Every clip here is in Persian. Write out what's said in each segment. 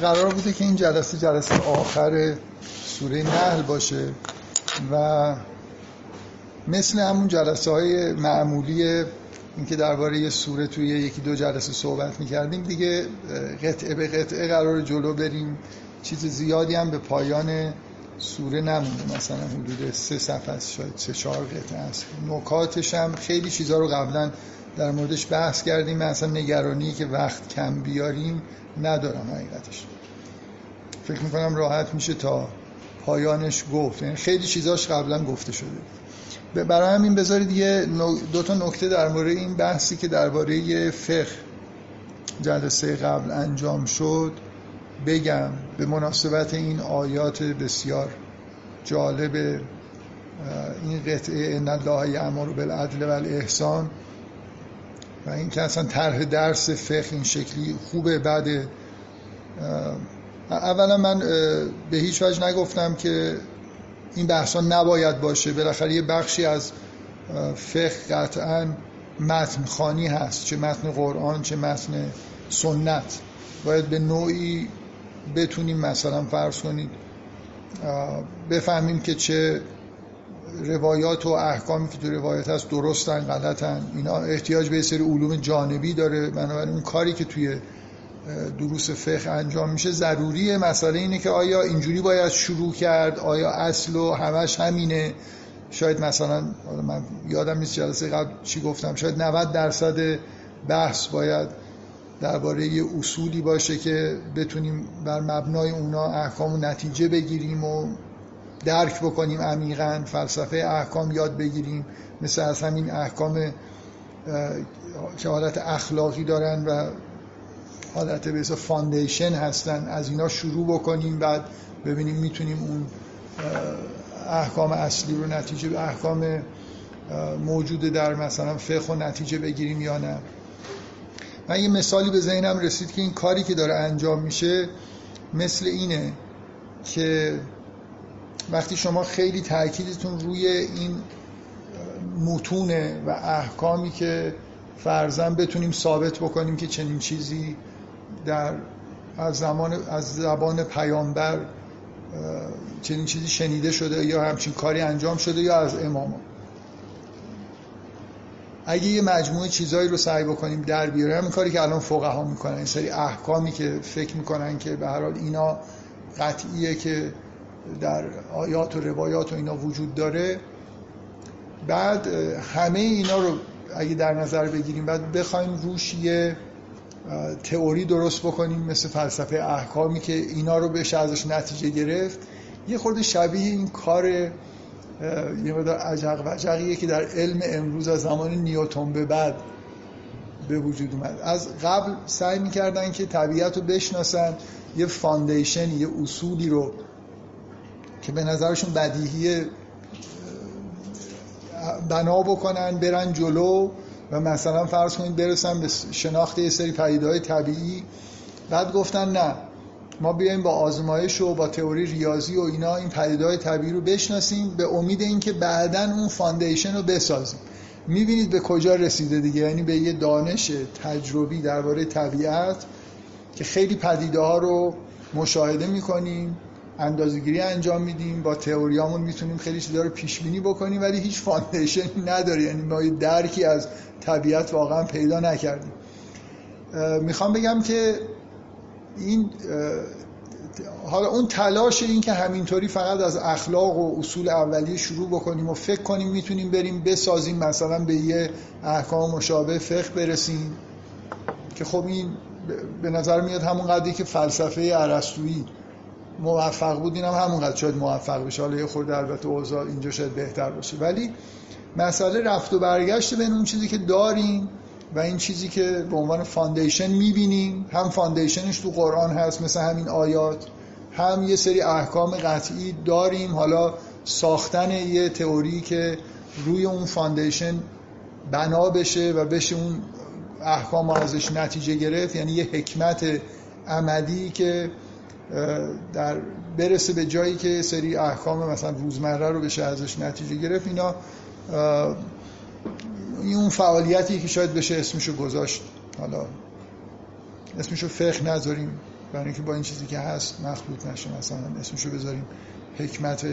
قرار بوده که این جلسه جلسه آخر سوره نحل باشه و مثل همون جلسه های معمولی اینکه درباره یه سوره توی یکی دو جلسه صحبت می‌کردیم دیگه قطعه به قطعه قرار جلو بریم. چیز زیادی هم به پایان سوره نمونده. مثلا حدود سه صفحه شاید سه چهار قطعه است. نکاتش هم خیلی چیزها رو قبلا در موردش بحث کردیم من اصلا نگرانی که وقت کم بیاریم ندارم حقیقتش. فکر می‌کنم راحت میشه تا پایانش گفت. یعنی خیلی چیزاش قبلا گفته شده برای همین بذارید یه دو تا نکته در مورد این بحثی که درباره فقه جلسه قبل انجام شد بگم به مناسبت این آیات بسیار جالب این قطعه ان الله یامر بالعدل والاحسان و این که اصلا طرح درس فقه این شکلی خوبه بعد اولا من به هیچ وجه نگفتم که این بحثا نباید باشه. بالاخره یه بخشی از فقه قطعا متن خانی هست چه متن قرآن چه متن سنت. باید به نوعی بتونیم مثلا فرض کنید بفهمیم که چه روایات و احکامی که تو روایت هست درستن غلطن. اینا احتیاج به سری علوم جانبی داره. بنابراین اون کاری که توی دروس فقه انجام میشه ضروریه. مسئله اینه که آیا اینجوری باید شروع کرد؟ آیا اصل و همش همینه؟ شاید مثلا من یادم نیست جلسه قبل چی گفتم. شاید 90 درصد بحث باید درباره یه اصولی باشه که بتونیم بر مبنای اونا احکام و نتیجه بگیریم و درک بکنیم عمیقا فلسفه احکام یاد بگیریم. مثل از همین احکام که حالت اخلاقی دارن و حالت به فاندیشن هستن. از اینا شروع بکنیم بعد ببینیم می‌تونیم اون احکام اصلی رو نتیجه احکام موجود در مثلا فقه و نتیجه بگیریم یا نه. من یه مثالی به ذهنم رسید که این کاری که داره انجام میشه مثل اینه که وقتی شما خیلی تاکیدتون روی این متونه و احکامی که فرزن بتونیم ثابت بکنیم که چنین چیزی در از زمان از زبان پیامبر چنین چیزی شنیده شده یا همچین کاری انجام شده یا از امام اگه یه مجموعه چیزایی رو سعی بکنیم در بیاریم همین کاری که الان فقها می‌کنن این سری احکامی که فکر می‌کنن که به هر حال اینا قطعیه که در آیات و روایات و اینا وجود داره. بعد همه اینا رو اگه در نظر بگیریم بعد بخوایم روش یه تئوری درست بکنیم مثل فلسفه احکامی که اینا رو بشه ازش نتیجه گرفت. یه خورده شبیه این کار یه مقدار عجق وجقیه که در علم امروز از زمان نیوتون به بعد به وجود اومد. از قبل سعی می‌کردن که طبیعت رو بشناسن یه foundation یه اصولی رو که به نظرشون بدیهی بنا بکنن برن جلو و مثلا فرض کنید برسن به شناخت یه سری های طبیعی. بعد گفتن نه ما بیایم با آزمایش و با تئوری ریاضی و اینا این های طبیعی رو بشناسیم به امید اینکه بعدا اون foundation رو بسازیم. می‌بینید به کجا رسیده دیگه؟ یعنی به یه دانش تجربی درباره طبیعت که خیلی پدیده ها رو مشاهده می‌کنیم. اندازه‌گیری انجام میدیم با تئوریامون می‌تونیم خیلی چیزا رو پیش بینی بکنیم ولی هیچ فاندیشن نداره یعنی ما یه درکی از طبیعت واقعا پیدا نکردیم. می‌خوام بگم که این حالا اون تلاش این که همینطوری فقط از اخلاق و اصول اولیه شروع بکنیم و فکر کنیم می‌تونیم بریم بسازیم مثلا به یه احکام مشابه فقه برسیم که خب این به نظر میاد همون قدری که فلسفه ارسطویی موفق بود اینم هم همونقدر شاید موفق بشه. حالا یه خورده البته اوضاع اینجا شاید بهتر باشه. ولی مسئله رفت و برگشت بین اون چیزی که داریم و این چیزی که به عنوان foundation می‌بینیم. هم foundation ش تو قرآن هست مثل همین آیات. هم یه سری احکام قطعی داریم. حالا ساختن یه تئوری که روی اون فاندیشن بنا بشه و بشه اون احکام ازش نتیجه گرفت یعنی یه حکمت عملی که در برسه به جایی که سری احکام مثلا روزمره رو بشه ازش نتیجه گرفت اینا این اون فعالیتی که شاید بشه اسمشو گذاشت. حالا اسمشو فقه نذاریم برای اینکه با این چیزی که هست مخلوط نشه مثلا اسمشو بذاریم حکمت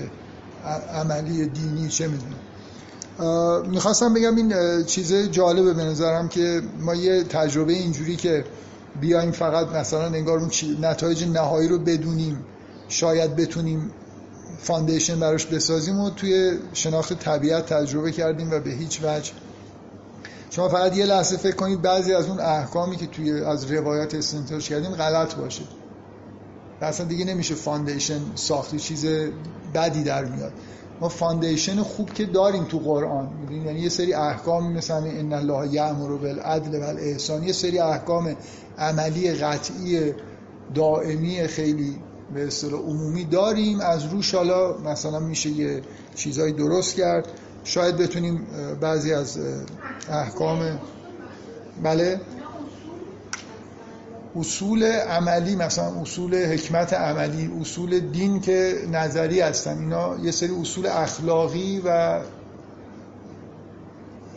عملی دینی چه می‌دونم. می‌خواستم بگم این چیز جالبه به نظرم که ما یه تجربه اینجوری که بیایم فقط مثلا انگار اون نتایج نهایی رو بدونیم. شاید بتونیم foundation براش بسازیم و توی شناخت طبیعت تجربه کردیم و به هیچ وجه. شما فقط یه لحظه فکر کنید بعضی از اون احکامی که توی از روایات استنتاج کردیم غلط باشه. اصلا دیگه نمیشه foundation ساخت یه چیز بدی در میاد. ما foundation خوب که داریم تو قرآن. یعنی یه سری احکام مثلا ان الله یأمر بالعدل والاحسان یه سری احکام عملی قطعی دائمی خیلی به اصطلاح عمومی داریم. از روش حالا مثلا میشه یه چیزایی درست کرد. شاید بتونیم بعضی از احکام بله؟ اصول عملی مثلا اصول حکمت عملی اصول دین که نظری هستن اینا یه سری اصول اخلاقی و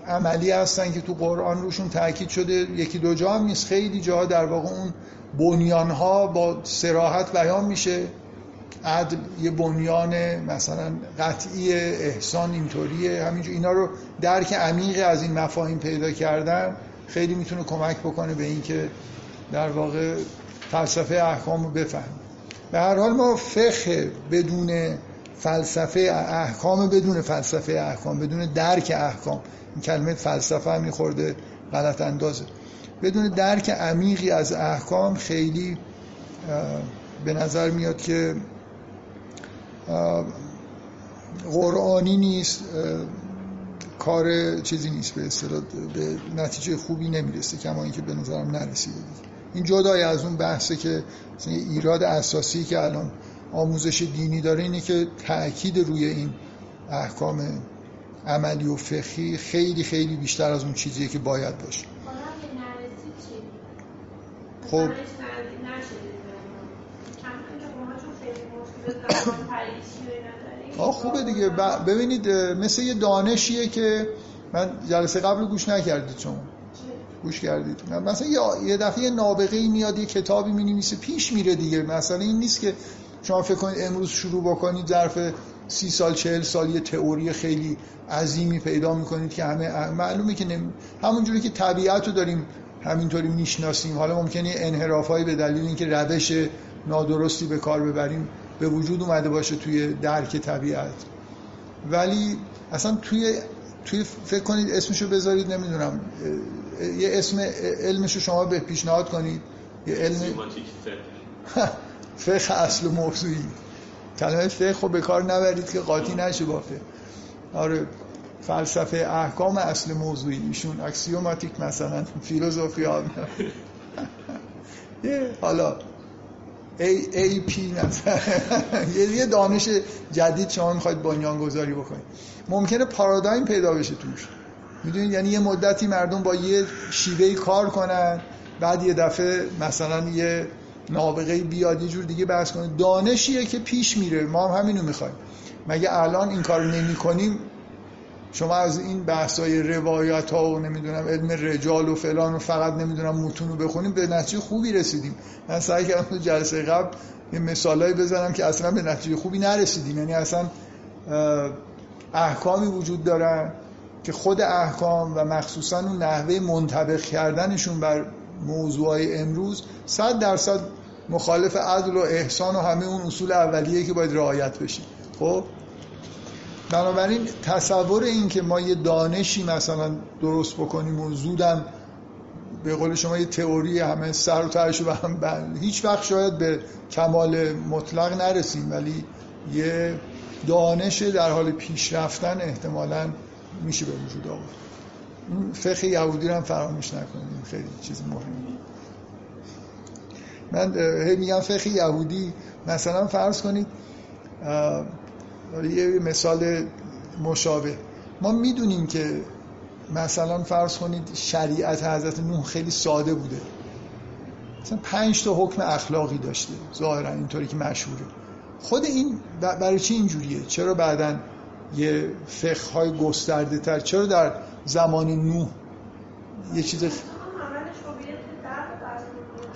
عملی هستن که تو قرآن روشون تاکید شده. یکی دو جا هم نیست. خیلی جاها در واقع اون بنیان ها با سراحت بیان میشه. عدل یه بنیان مثلا قطعی احسان اینطوریه. همینجور اینا رو درک عمیق از این مفاهیم پیدا کردن خیلی می‌تونه کمک بکنه به اینکه در واقع فلسفه احکام رو بفهم به هر حال ما فقه بدون فلسفه احکام بدون فلسفه احکام بدون درک احکام این کلمه فلسفه هم میخورده غلط اندازه. بدون درک عمیقی از احکام خیلی به نظر میاد که قرآنی نیست کار چیزی نیست به به نتیجه خوبی نمی‌رسه کما اینکه به نظرم نرسیده این جدای از اون بحثه که ایراد اساسی که الان آموزش دینی داره اینه که تاکید روی این احکام عملی و فقهی خیلی خیلی بیشتر از اون چیزیه که باید باشه. خب. آه خوبه دیگه. ببینید مثل یه دانشیه که من جلسه قبل گوش نکردید شما. گوش کردید. مثلا یه دفعه نابغه میاد یه کتابی می پیش میره دیگه. مثلا این نیست که شما فکر کنید امروز شروع بکنید ظرف سی سال چهل سال یه تئوری خیلی عظیمی پیدا می‌کنید که همه معلومه که نم... همونجوری که طبیعت رو داریم همینطوری می‌شناسیم. حالا ممکنه انحرافایی به دلیل اینکه روش نادرستی به کار ببریم به وجود اومده باشه توی درک طبیعت. ولی اصلا توی توی فکر کنید اسمشو بذارید نمی‌دونم یه اسم علمشو شما به پیشنهاد کنید. یه علم فقه. اصل و موضوعی. کلمه فقه خب به کار نبرید که قاطی نشه با فقه. آره فلسفه احکام اصل موضوعی ایشون. اکسیوماتیک مثلا فیلوزوفی ها حالا ای, ای پی مثلا. یه دانش جدید شما می‌خواید بنیان گذاری بکنید. ممکنه پارادایم پیدا بشه توش. می‌دونید یعنی یه مدتی مردم با یه شیوه کار کنن بعد یه دفعه مثلا یه نابغه بیاد یه جور دیگه بحث کنه. دانشیه که پیش میره. ما هم همینو می‌خوایم. مگه الان این کار نمی کنیم شما از این بحث های روایت ها و نمی‌دونم علم رجال و فلان و فقط نمی‌دونم متون رو بخونیم به نتیجه خوبی رسیدیم. من سعی کردم جلسه قبل یه مثالایی بزنم که اصلا به نتیجه خوبی نرسیدیم. یعنی اصلا احکامی وجود دارن. که خود احکام و مخصوصا اون نحوه منطبق کردنشون بر موضوعای امروز صد درصد مخالف عدل و احسان و همه اون اصول اولیه که باید رعایت بشه. خب؟ بنابراین تصور این که ما یه دانشی مثلا درست بکنیم و زودم به قول شما یه تئوری همه سر و ترش و هم بند هیچ وقت شاید به کمال مطلق نرسیم ولی یه دانش در حال پیشرفتن احتمالا میشه به وجود آورد. فقه یهودی رو هم فراموش نکنیم خیلی چیز مهمی. من هی میگم فقه یهودی مثلا فرض کنید یه مثال مشابه. ما می‌دونیم که مثلا فرض کنید شریعت حضرت نوح خیلی ساده بوده. مثلا پنج تا حکم اخلاقی داشته ظاهرا اینطوری که مشهوره. خود این برای چی اینجوریه؟ چرا بعدا یه فقه های گسترده تر چرا در زمان نوح یه چیز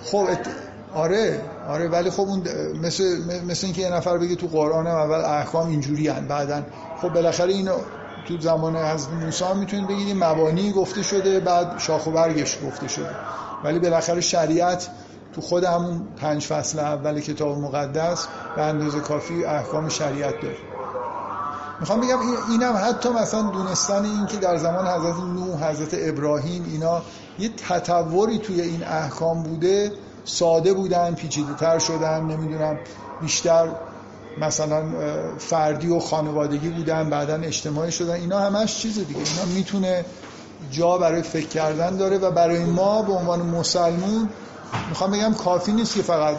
خب ات... آره آره ولی خب اون مثل مثل اینکه یه نفر بگه تو قرآن هم اول احکام اینجوری هن بعدن. خب بالاخره اینو تو زمان از موسی هم می‌تونید بگید مبانی گفته شده بعد شاخ و برگش گفته شده. ولی بالاخره شریعت تو خود همون پنج فصل اول کتاب مقدس به اندازه کافی احکام شریعت داره. می‌خوام بگم اینم حتی مثلا دونستن این که در زمان حضرت نوح حضرت ابراهیم اینا یه تطوری توی این احکام بوده ساده بودن پیچیده تر شدن نمی‌دونم بیشتر مثلا فردی و خانوادگی بودن بعدا اجتماعی شدن. اینا همش چیز دیگه. اینا می‌تونه جا برای فکر کردن داره و برای ما به عنوان مسلمون می‌خوام بگم کافی نیست که فقط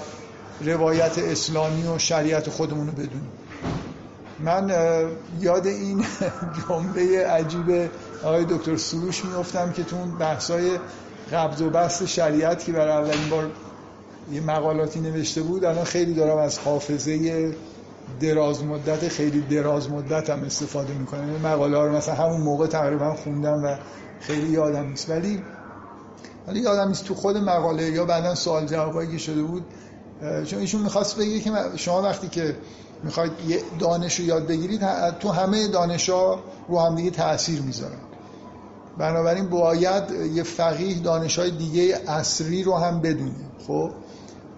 روایت اسلامی و شریعت خودمون رو بدونیم. من یاد این جمله عجیب آقای دکتر سروش میفتم که تو اون بحثای قبض و بست شریعت که برای اولین بار یه مقالاتی نوشته بود الان خیلی دارم از حافظه دراز مدت خیلی دراز مدت هم استفاده می‌کنم. این مقاله ها رو مثلا همون موقع تقریبا خوندم و خیلی یادم نیست. ولی ولی یادم نیست تو خود مقاله یا بعدا سوال جوابایی که شده بود چون ایشون می‌خواست بگه که شما وقتی که می‌خواید یه دانش رو یاد بگیرید تو همه دانش ها رو هم دیگه تاثیر می‌ذارن بنابراین باید یه فقیه دانش های دیگه اصری رو هم بدونه خب؟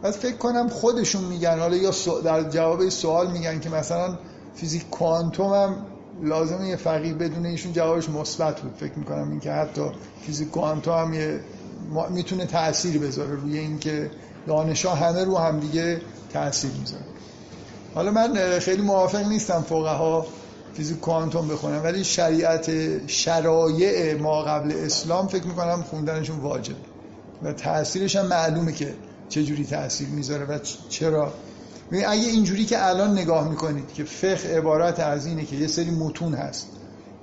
بعد فکر کنم خودشون میگن حالا یا در جواب سوال میگن که مثلا فیزیک کوانتوم هم لازمه یه فقیه بدونه ایشون جوابش مثبت بود. فکر می‌کنم اینکه حتی فیزیک کوانتوم هم یه می‌تونه تاثیر بذاره روی اینکه دانشا همه رو هم دیگه تاثیر می‌ذاره. حالا من خیلی موافق نیستم فقها فیزیک کوانتوم بخونم ولی شریعت شرایع ما قبل اسلام فکر می‌کنم خوندنشون واجب. و تاثیرش هم معلومه که چه جوری تاثیر می‌ذاره و چرا. اگه اینجوری که الان نگاه می‌کنید که فقه عبارت از اینه که یه سری متون هست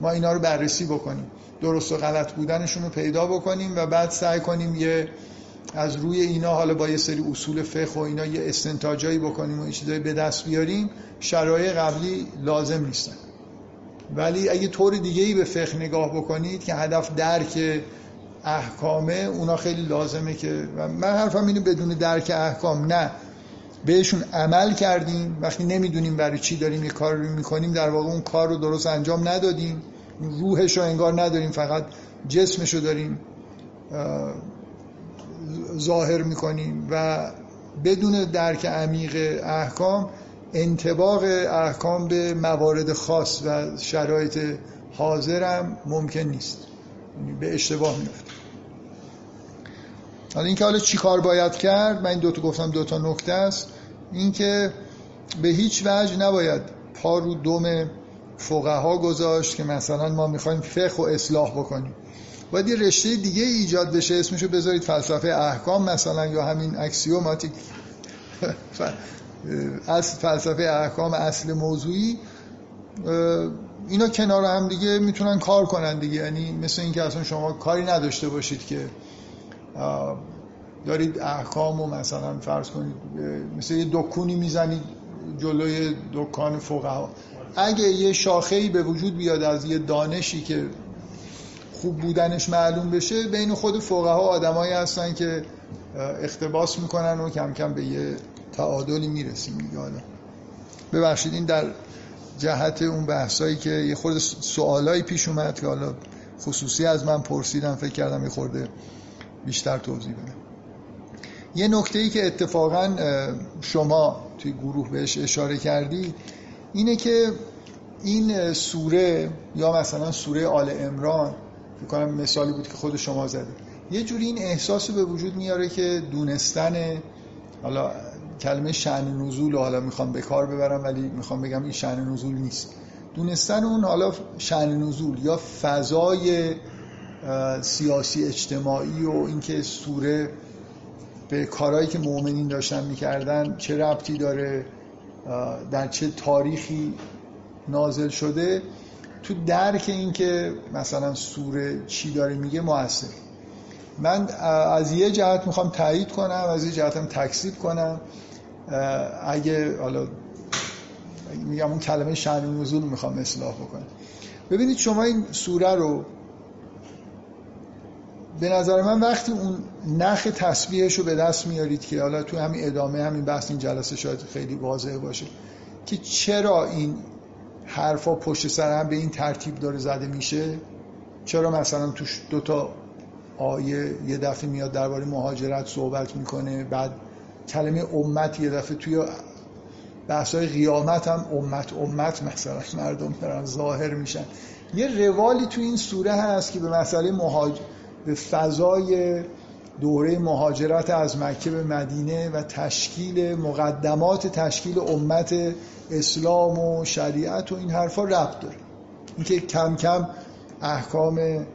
ما اینا رو بررسی بکنیم. درست و غلط بودنشون رو پیدا بکنیم و بعد سعی کنیم یه از روی اینا حالا با یه سری اصول فقه و اینا یه استنتاجایی بکنیم و چیزایی به دست بیاریم شرایع قبلی لازم نیستن. ولی اگه طور دیگه ای به فقه نگاه بکنید که هدف درک احکامه اونا خیلی لازمه که من حرفم اینه بدون درک احکام نه. بهشون عمل کردیم وقتی نمی‌دونیم برای چی داریم یه کار رو می‌کنیم در واقع اون کار رو درست انجام ندادیم روحش رو انگار نداریم فقط جسمش رو داریم ظاهر می‌کنیم و بدون درک عمیق احکام انتباق احکام به موارد خاص و شرایط حاضرم ممکن نیست. یعنی به اشتباه میفته حالا اینکه حالا چی کار باید کرد من این دوتا گفتم دوتا نکته است. اینکه به هیچ وجه نباید پا رو دم فقها گذاشت که مثلا ما می‌خوایم فقه و اصلاح بکنیم. باید یه رشته دیگه ایجاد بشه اسمشو بذارید فلسفه احکام مثلا یا همین اکسیوماتیک. از فلسفه احکام اصل موضوعی اینا کنار هم دیگه می‌تونن کار کنن دیگه. یعنی مثل اینکه اصلا شما کاری نداشته باشید که دارید احکام و مثلا فرض کنید مثل یه دکونی می‌زنید جلوی دکان فقها. اگه یه شاخه‌ای به وجود بیاد از یه دانشی که خوب بودنش معلوم بشه بین خود فقها آدمایی هستن که اختباس می‌کنن و کم کم به یه تعادلی می‌رسیم دیگه حالا. ببخشید این در جهت اون بحثایی که یه خورده سوالایی پیش اومد که حالا خصوصی از من پرسیدم فکر کردم یه خورده بیشتر توضیح بدم. یه نکته ای که اتفاقا شما توی گروه بهش اشاره کردی اینه که این سوره یا مثلا سوره آل امران کنم مثالی بود که خود شما زده. یه جوری این احساس به وجود میاره که دونستن حالا کلمه شعن نزول حالا می‌خوام به کار ببرم ولی می‌خوام بگم این شعن نزول نیست. دونستن اون حالا شعن نزول یا فضای سیاسی اجتماعی و اینکه سوره به کارهایی که مؤمنین داشتن می‌کردن چه ربطی داره در چه تاریخی نازل شده تو درک این که مثلا سوره چی داره میگه موثر من از یه جهت می‌خوام تایید کنم از یه جهتم تکسیب کنم. اگه حالا میگم اون کلمه شأن نزول می‌خوام اصلاح بکنم. ببینید شما این سوره رو به نظر من وقتی اون نخ تسبیحش رو به دست میارید که حالا تو همین ادامه همین بحث این جلسه شاید خیلی واضح باشه که چرا این حرفا پشت سر هم به این ترتیب داره زده میشه. چرا مثلا توش دوتا آیه یه دفعه میاد درباره مهاجرت صحبت می‌کنه بعد کلمه امت یه دفعه توی بحثای قیامت هم امت امت مثلا مردم دارن ظاهر میشن. یه روالی تو این سوره هست که به مسئله مهاجر به فضای دوره مهاجرت از مکه به مدینه و تشکیل مقدمات تشکیل امت اسلام و شریعت و این حرفا ربط داره. اینکه کم کم احکام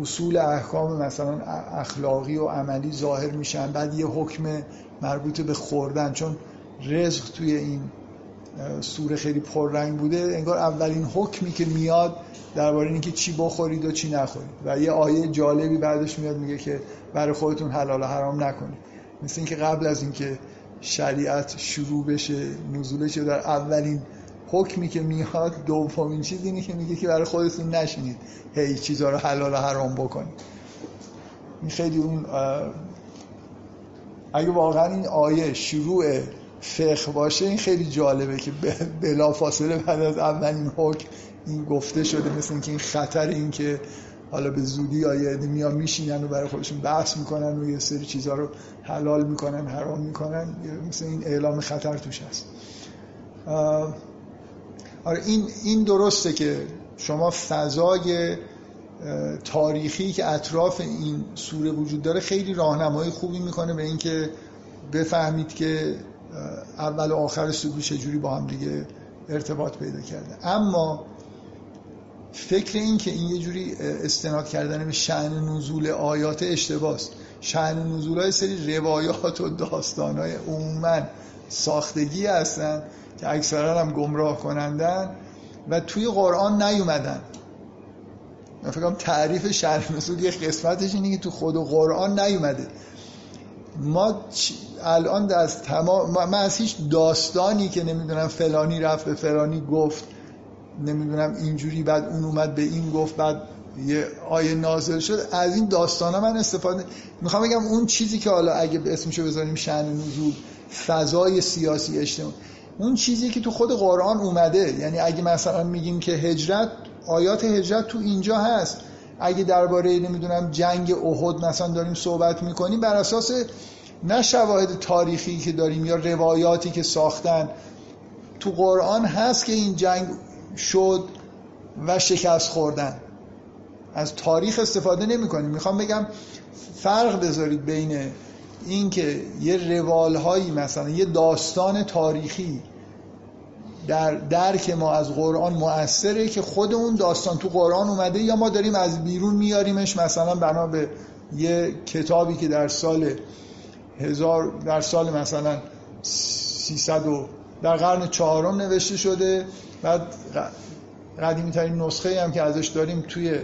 اصول احکام مثلا اخلاقی و عملی ظاهر میشن بعد یه حکم مربوط به خوردن چون رزق توی این سوره خیلی پررنگ بوده انگار اولین حکمی که میاد درباره اینکه چی بخورید و چی نخورید. و یه آیه جالبی بعدش میاد میگه که برای خودتون حلال و حرام نکنید. مثل اینکه قبل از اینکه شریعت شروع بشه نزولش در اولین حکمی که میاد دومین چیزی اینه که میگه که برای خودتون نشینید. هی چیزها رو حلال و حرام بکنید. این خیلی اون اگه واقعا این آیه شروع فقه باشه این خیلی جالبه که بلا فاصله بعد از اولین حکم این گفته شده مثل اینکه این خطر این که حالا به زودی آیه میان میشینن و برای خودشون بحث می‌کنن و یه سری چیزها رو حلال می‌کنن حرام می‌کنن مثل این اعلام خطر توش هست. آره این, این درسته که شما فضای تاریخی که اطراف این سوره وجود داره خیلی راهنمایی خوبی می‌کنه به اینکه بفهمید که اول و آخر سوره چجوری با هم دیگه ارتباط پیدا کرده. اما فکر این که این یه جوری استناد کردن به شعن نزول آیات اشتباست. شعن نزول های سری روایات و داستان های عموما ساختگی هستن که اکثرا هم گمراه کنندن و توی قرآن نیومدن. من فکرم تعریف شرح نزول یه قسمتش اینه که تو خود قرآن نیومده. ما الان از تمام من از هیچ داستانی که نمی‌دونم فلانی رفت به فلانی گفت نمی‌دونم اینجوری بعد اون اومد به این گفت بعد یه آیه نازل شد از این داستان من استفاده می‌خوام بگم اون چیزی که حالا اگه اسمشو بذاریم شن نزول فضای سیاسی اجتماعی اون چیزی که تو خود قرآن اومده یعنی اگه مثلا میگیم که هجرت آیات هجرت تو اینجا هست. اگه درباره نمی‌دونم جنگ احد مثلا داریم صحبت می‌کنیم بر اساس نه شواهد تاریخی که داریم یا روایاتی که ساختن تو قرآن هست که این جنگ شد و شکست خوردن. از تاریخ استفاده نمی کنیم می‌خوام بگم فرق بذارید بین اینکه یه روال هایی مثلا یه داستان تاریخی در درک ما از قرآن مؤثره که خود اون داستان تو قرآن اومده یا ما داریم از بیرون میاریمش. مثلا بنا به یه کتابی که در سال هزار در سال مثلا 300 و در قرن چهارم نوشته شده. بعد قدیمی ترین نسخه هم که ازش داریم توی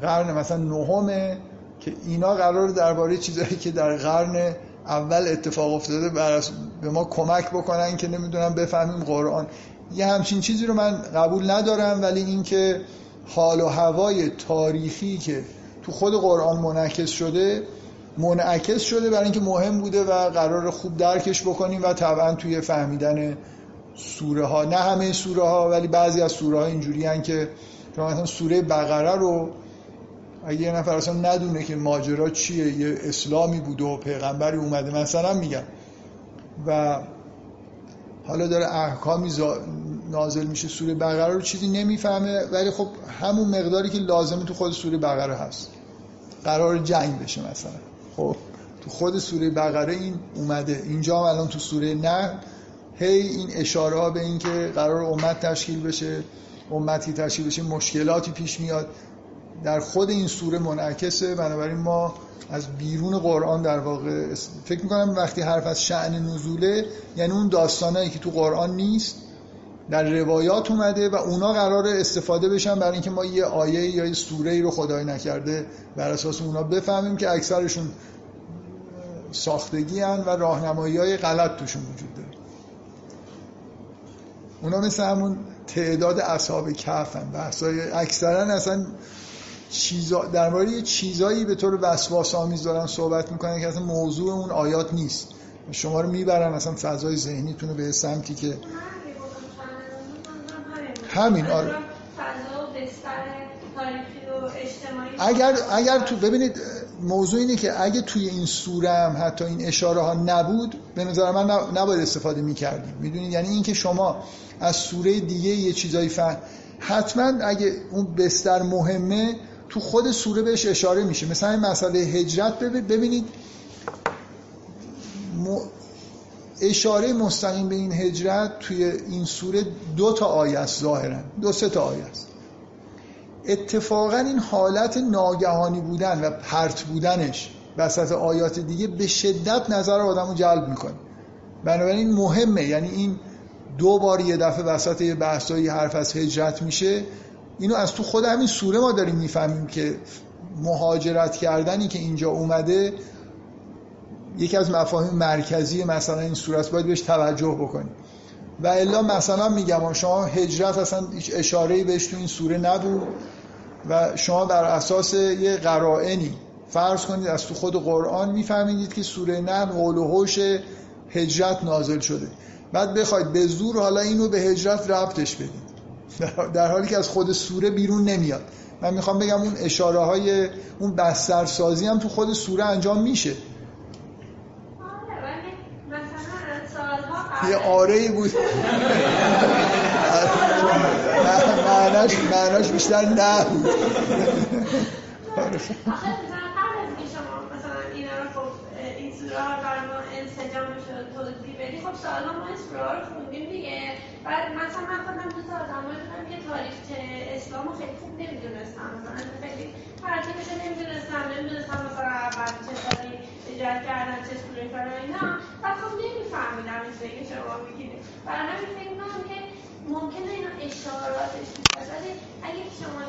قرن مثلا نهمه که اینا قرار درباره چیزهایی که در قرن اول اتفاق افتاده به ما کمک بکنن که نمی‌دونم بفهمیم قرآن. یه همچین چیزی رو من قبول ندارم ولی اینکه حال و هوای تاریخی که تو خود قرآن منعکس شده منعکس شده برای اینکه مهم بوده و قرار خوب درکش بکنیم و طبعا توی فهمیدن سوره ها نه همه سوره ها ولی بعضی از سوره ها اینجوری که شما مثلا سوره بقره رو اگه یه نفر اصلا ندونه که ماجرا چیه یه اسلامی بوده و پیغمبری اومده مثلا میگم. و حالا داره احکامی نازل میشه سوره بقره رو چیزی نمی‌فهمه ولی خب همون مقداری که لازمه تو خود سوره بقره هست. قرار جنگ بشه مثلا. خب تو خود سوره بقره این اومده. اینجا هم الان تو سوره نه هی این اشاره ها به این که قرار امت تشکیل بشه امتی تشکیل بشه مشکلاتی پیش میاد. در خود این سوره منعکسه. بنابراین ما از بیرون قرآن در واقع فکر می‌کنم وقتی حرف از شعن نزوله یعنی اون داستانایی که تو قرآن نیست در روایات اومده و اونا قرار استفاده بشن برای اینکه ما یه آیه یا یه سوره ای رو خدای نکرده بر اساس اونا بفهمیم که اکثرشون ساختگی هن و راهنمایی های غلط توشون وجود داره. اونا مثل همون تعداد اصحاب کف هم بحثای اکثرا اصلا چیزا در مورد چیزایی به طور وسواس آمیز دارن صحبت می‌کنن که اصلا موضوع اون آیات نیست. شما رو می‌برن مثلا فضای ذهنیتون رو به سمتی که همین آره. اگر اگر تو ببینید موضوع اینه که اگه توی این سوره هم حتی این اشاره ها نبود به نظر من نباید استفاده می‌کردیم. می‌دونید؟ یعنی اینکه شما از سوره دیگه یه چیزایی فهم حتما اگه اون بستر مهمه تو خود سوره بهش اشاره میشه. مثلا این مسئله هجرت ببینید اشاره مستقیم به این هجرت توی این سوره دو تا آیه است ظاهرا. دو سه تا آیه است. اتفاقا این حالت ناگهانی بودن و پرت بودنش وسط آیات دیگه به شدت نظر آدم رو جلب می‌کنه. بنابراین مهمه. یعنی این دو بار یه دفعه وسط یه بحثایی حرف از هجرت میشه. اینو از تو خود همین سوره ما داریم می‌فهمیم که مهاجرت کردنی که اینجا اومده یکی از مفاهیم مرکزی مثلا این صورت باید بهش توجه بکنیم. و الا مثلا میگم شما هجرت اصلا هیچ اشاره‌ای بهش تو این سوره نبود و شما بر اساس یه قرائنی فرض کنید از تو خود قرآن میفهمیدید که سوره نه قول و حوش هجرت نازل شده. بعد بخواید به زور حالا اینو به هجرت ربطش بدید. در حالی که از خود سوره بیرون نمیاد. من می‌خوام بگم اون اشاره های اون بسترسازی هم تو خود سوره انجام میشه. یه آره بود. معناش معناش بیشتر نه بود. این سوره ها برای ما انسجام خب سالا ما ها رو خوندیم دیگه. بعد مثلا من خودم دوست آدم بودم که تاریخچه اسلام رو خیلی خوب نمی‌دونستم. مثلا خیلی ترتیبش نمی‌دونستم نمی‌دونستم مثلا اول چه سالی ایجاد کردن چه سوره کردن اینا. بعد خب نمیفهمیدم این که شما می‌گیرید برای همین فکر کنم که ممکنه اینا اشاراتش بیشتر ولی اگه شما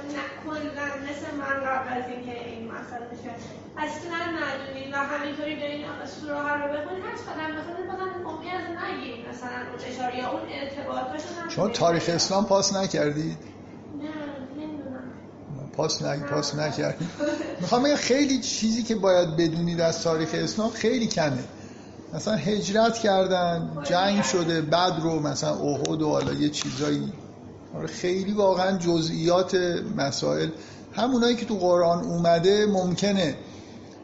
کلا مثل من قبل از اینکه این مسئله اصلا ندونید و همینطوری برین سوره رو بخونید هر چقدر بخونید بازم است نگیرید مثلا اون اشاره یا اون ارتباطاشون شما تاریخ اسلام پاس نکردید؟ پاس نگ پاس نکردید. می‌خوام بگم خیلی چیزی که باید بدونید از تاریخ اسلام خیلی کمه. مثلا هجرت کردن جنگ شده بعد رو مثلا احد و حالا یه چیزایی. آره خیلی واقعا جزئیات مسائل همونایی که تو قرآن اومده ممکنه.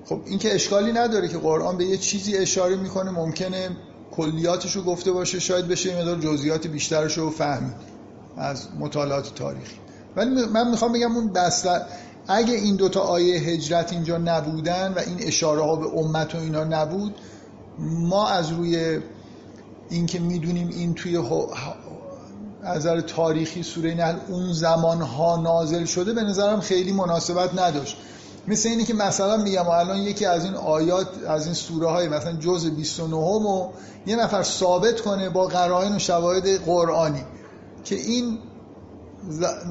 خب این که اشکالی نداره که قرآن به یه چیزی اشاره می‌کنه ممکنه کلیاتش رو گفته باشه شاید بشه این مدار جزئیات بیشترش رو فهمید از مطالعات تاریخی. ولی من می‌خوام بگم اون بستر اگه این دوتا آیه هجرت اینجا نبودن و این اشاره ها به امت و اینا نبود ما از روی اینکه می‌دونیم این توی نظر تاریخی سوره نحل اون زمان ها نازل شده به نظرم خیلی مناسبت نداشت. مثل اینی که مثلا میگم الان یکی از این آیات از این سوره های مثلا جز 29 و یه نفر ثابت کنه با قرائن و شواهد قرآنی که این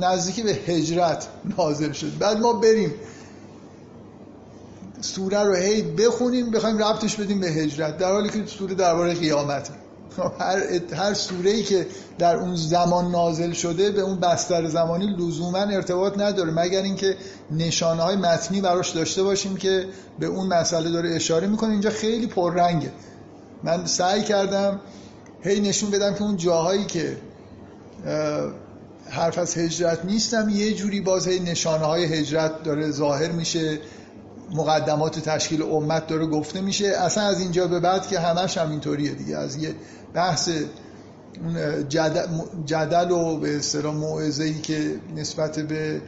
نزدیکی به هجرت نازل شد. بعد ما بریم سوره رو هی بخونیم بخوایم ربطش بدیم به هجرت در حالی که سوره درباره قیامته. هر هر سوره ای که در اون زمان نازل شده به اون بستر زمانی لزوما ارتباط نداره. مگر اینکه نشانه های متنی براش داشته باشیم که به اون مسئله داره اشاره می‌کنه. اینجا خیلی پررنگه. من سعی کردم هی نشون بدم که اون جاهایی که حرف از هجرت نیستم یه جوری باز هی نشانه های هجرت داره ظاهر میشه. مقدمات تشکیل امت داره گفته میشه. اصلا از اینجا به بعد که همش هم اینطوریه دیگه. از یه بحث جدل, جدل و به اصطلاح موعظه‌ای که نسبت به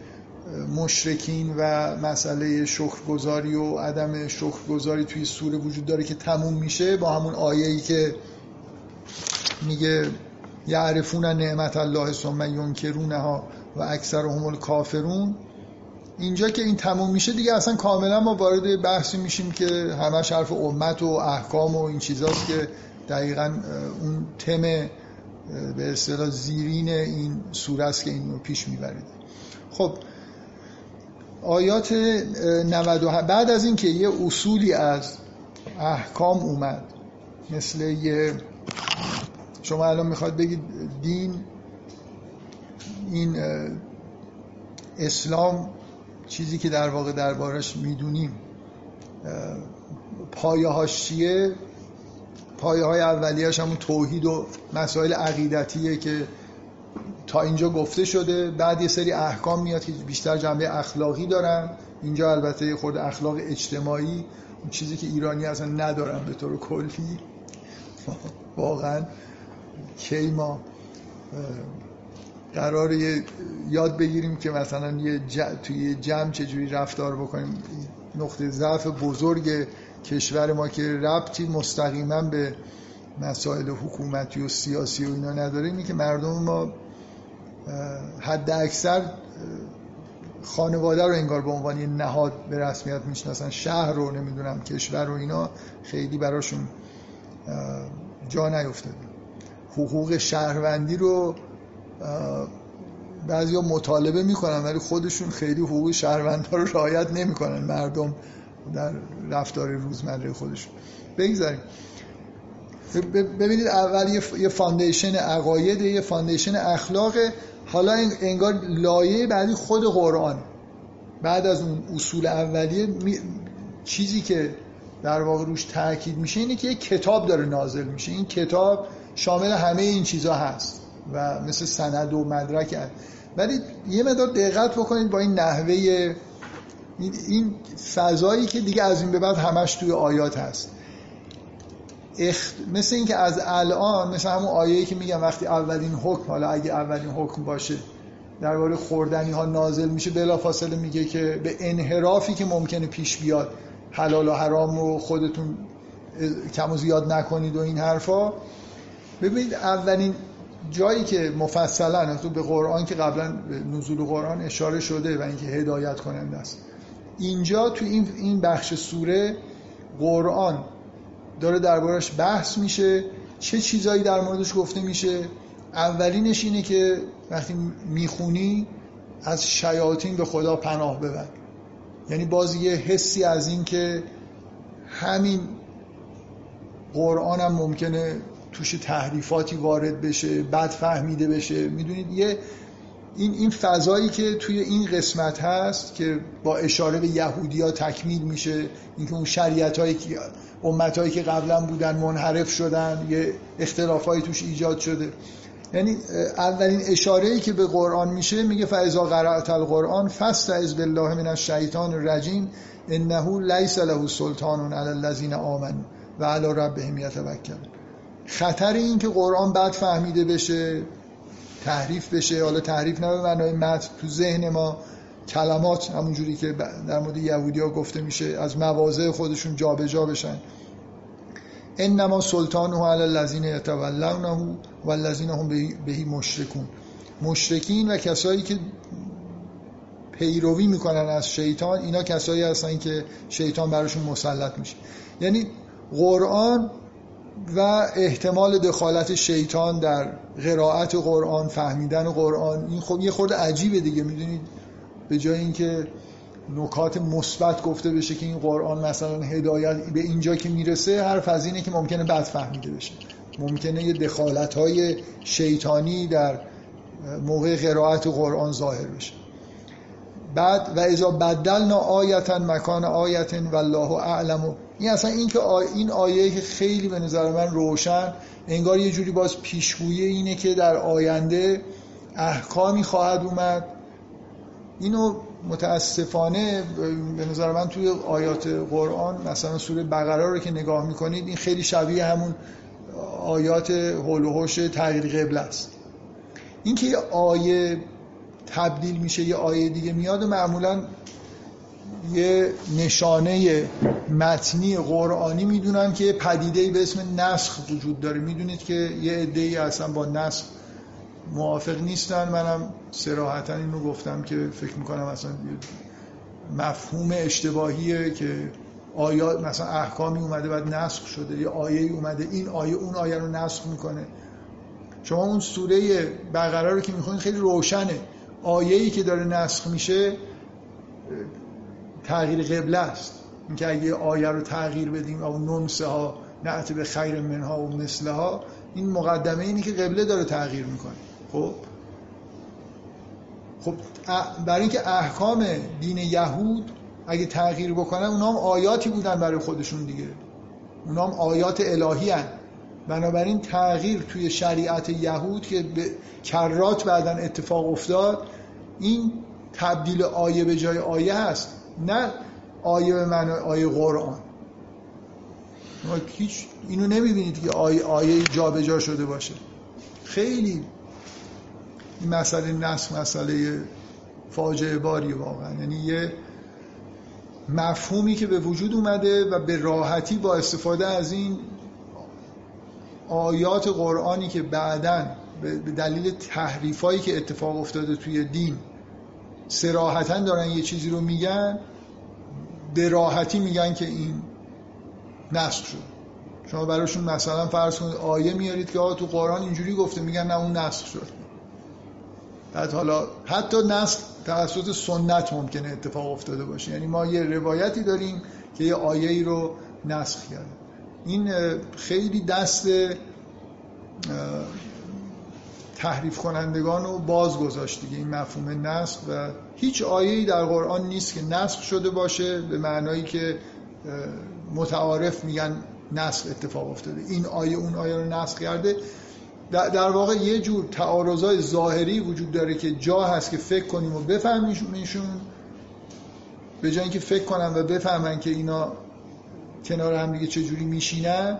مشرکین و مسئله شکرگزاری و عدم شکرگزاری توی سوره وجود داره که تموم میشه با همون آیه‌ای که میگه یعرفون نعمت الله ثم ینکرونها و اکثر هم کافرون اینجا که این تموم میشه دیگه اصلا کاملا ما وارد بحثی میشیم که همش حرف امت و احکام و این چیزاست که دقیقا اون تم به اصطلاح زیرین این سوره است که اینو پیش می‌برید. خب آیات 90 بعد از اینکه یه اصولی از احکام اومد مثل یه شما الان می‌خواد بگید دین این اسلام چیزی که در واقع دربارش می‌دونیم پایه هاش چیه؟ پایه های اولیش همون توحید و مسائل عقیدتیه که تا اینجا گفته شده. بعد یه سری احکام میاد که بیشتر جنبه اخلاقی دارن. اینجا البته خود اخلاق اجتماعی اون چیزی که ایرانی اصلا ندارن به طور کلی. واقعا کی ما قرار یاد بگیریم که مثلا یه توی جمع چجوری رفتار بکنیم. نقطه ضعف بزرگ کشور ما که ربطی مستقیما به مسائل حکومتی و سیاسی و اینا نداره اینه که مردم ما حد اکثر خانواده رو انگار به عنوان نهاد به رسمیت می‌شناسن. شهر رو نمی‌دونم کشور رو اینا خیلی براشون جا نیفتاده. حقوق شهروندی رو بعضی ها مطالبه می‌کنن ولی خودشون خیلی حقوق شهروندها رو رعایت نمی‌کنن. مردم در رفتار روزمره خودشون بگذاریم. ببینید اول یه foundation عقاید یه foundation اخلاق. حالا انگار لایه بعدی خود قرآن. بعد از اون اصول اولیه چیزی که در واقع روش تاکید میشه اینه که یه کتاب داره نازل میشه. این کتاب شامل همه این چیزها هست و مثل سند و مدرک. ولی یه مدار دقت بکنید با این نحوه این فضایی که دیگه از این به بعد همش توی آیات هست. اخت... مثل اینکه از الان مثل همون آیه‌ای که میگم وقتی اولین حکم حالا اگه اولین حکم باشه درباره خوردنی ها نازل میشه بلا فاصله میگه که به انحرافی که ممکنه پیش بیاد حلال و حرام رو خودتون کم و زیاد نکنید و این حرفا. ببینید اولین جایی که مفصلا تو به قرآن که قبلا نزول قرآن اشاره شده و اینکه هدایت کننده است. اینجا تو این این بخش سوره قرآن داره دربارش بحث میشه. چه چیزایی در موردش گفته میشه؟ اولینش اینه که وقتی می‌خونی از شیاطین به خدا پناه ببر یعنی باز یه حسی از این که همین قرآن هم ممکنه توش تحریفاتی وارد بشه بد فهمیده بشه. می‌دونید؟ یه این این فضایی که توی این قسمت هست که با اشاره به یهودی ها تکمیل میشه اینکه اون شریعت هایی که امت هایی که قبلا بودن منحرف شدن یه اختلافایی توش ایجاد شده. یعنی اولین اشاره ای که به قرآن میشه میگه فاذا قرأت القرآن فاستعذ بالله من الشیطان الرجیم انه لیس له سلطان علی الذین آمنوا و علی ربهم یتوکلون خطر این که قرآن بد فهمیده بشه تحریف بشه. حالا تحریف نه به معنای متن تو ذهن ما. کلمات همونجوری که در مورد یهودی ها گفته میشه از مواضع خودشون جابجا جا بشن. انما سلطانه علی الذین یتولونه و الذین هم بهی مشرکون. مشرکین و کسایی که پیروی می‌کنن از شیطان اینا کسایی هستن که شیطان براشون مسلط میشه. یعنی قرآن و احتمال دخالت شیطان در قرائت قرآن فهمیدن قرآن این خب یه خورده عجیبه دیگه. می‌دونید؟ به جای اینکه نکات مثبت گفته بشه که این قرآن مثلا هدایت به اینجا که می‌رسه حرف از اینه که ممکنه بد فهمیده بشه. ممکنه یه دخالت های شیطانی در موقع قرائت قرآن ظاهر بشه. بعد و اذا بدلنا آیتا مکان آیت والله اعلم. این اصلا این که این آیه که خیلی به نظر من روشن انگار یه جوری باز پیشگویی اینه که در آینده احکامی خواهد اومد. اینو متاسفانه به نظر من توی آیات قرآن مثلا سوره بقره رو که نگاه می‌کنید این خیلی شبیه همون آیات هول و تغییر قبل است. اینکه یه آیه تبدیل میشه یه آیه دیگه میاد و معمولا یه نشانه متنی قرآنی می‌دونم که پدیده به اسم نسخ وجود داره. می‌دونید که یه عده‌ای اصلا با نسخ موافق نیستن. منم سراحتا اینو گفتم که فکر می‌کنم اصلا مفهوم اشتباهیه که آیا مثلا احکامی اومده بعد نسخ شده یا آیه اومده این آیه اون آیه رو نسخ می‌کنه. شما اون سوره بقره رو که می‌خونید خیلی روشنه. آیه‌ای که داره نسخ میشه تغییر قبله است. اینکه اگه آیه رو تغییر بدیم او نمسه ها نعت به خیر منها و مثلها این مقدمه اینه که قبله داره تغییر می‌کنه. خب؟ خب برای اینکه احکام دین یهود اگه تغییر بکنن اونا هم آیاتی بودن برای خودشون دیگه. اونا هم آیات الهی هن. بنابراین تغییر توی شریعت یهود که به کرات بعدا اتفاق افتاد این تبدیل آیه به جای آیه هست. نه آیه به معنی آیه قرآن. هیچ اینو نمی‌بینید که آیه, آیه جا جا شده باشه. خیلی این مسئله نسخ مسئله فاجعه باری واقعا. یعنی یه مفهومی که به وجود اومده و به راحتی با استفاده از این آیات قرآنی که بعدا به دلیل تحریفایی که اتفاق افتاده توی دین سراحتا دارن یه چیزی رو میگن به راحتی میگن که این نسخ شد. شما براشون مثلا فرض کنید آیه میارید که آقا تو قرآن اینجوری گفته میگن نه اون نسخ شد. بعد حالا حتی نسخ توسط سنت ممکنه اتفاق افتاده باشه. یعنی ما یه روایتی داریم که یه آیه ای رو نسخ کرده. این خیلی دست تحریف کنندگان رو باز گذاشت دیگه. این مفهوم نسخ و هیچ آیه‌ای در قرآن نیست که نسخ شده باشه به معنایی که متعارف میگن نسخ اتفاق افتاده. این آیه اون آیه رو نسخ کرده. در واقع یه جور تعارضای ظاهری وجود داره که جا هست که فکر کنیم و بفهمیمشون به جای اینکه فکر کنم و بفهمن که اینا کنار هم دیگه چجوری میشینن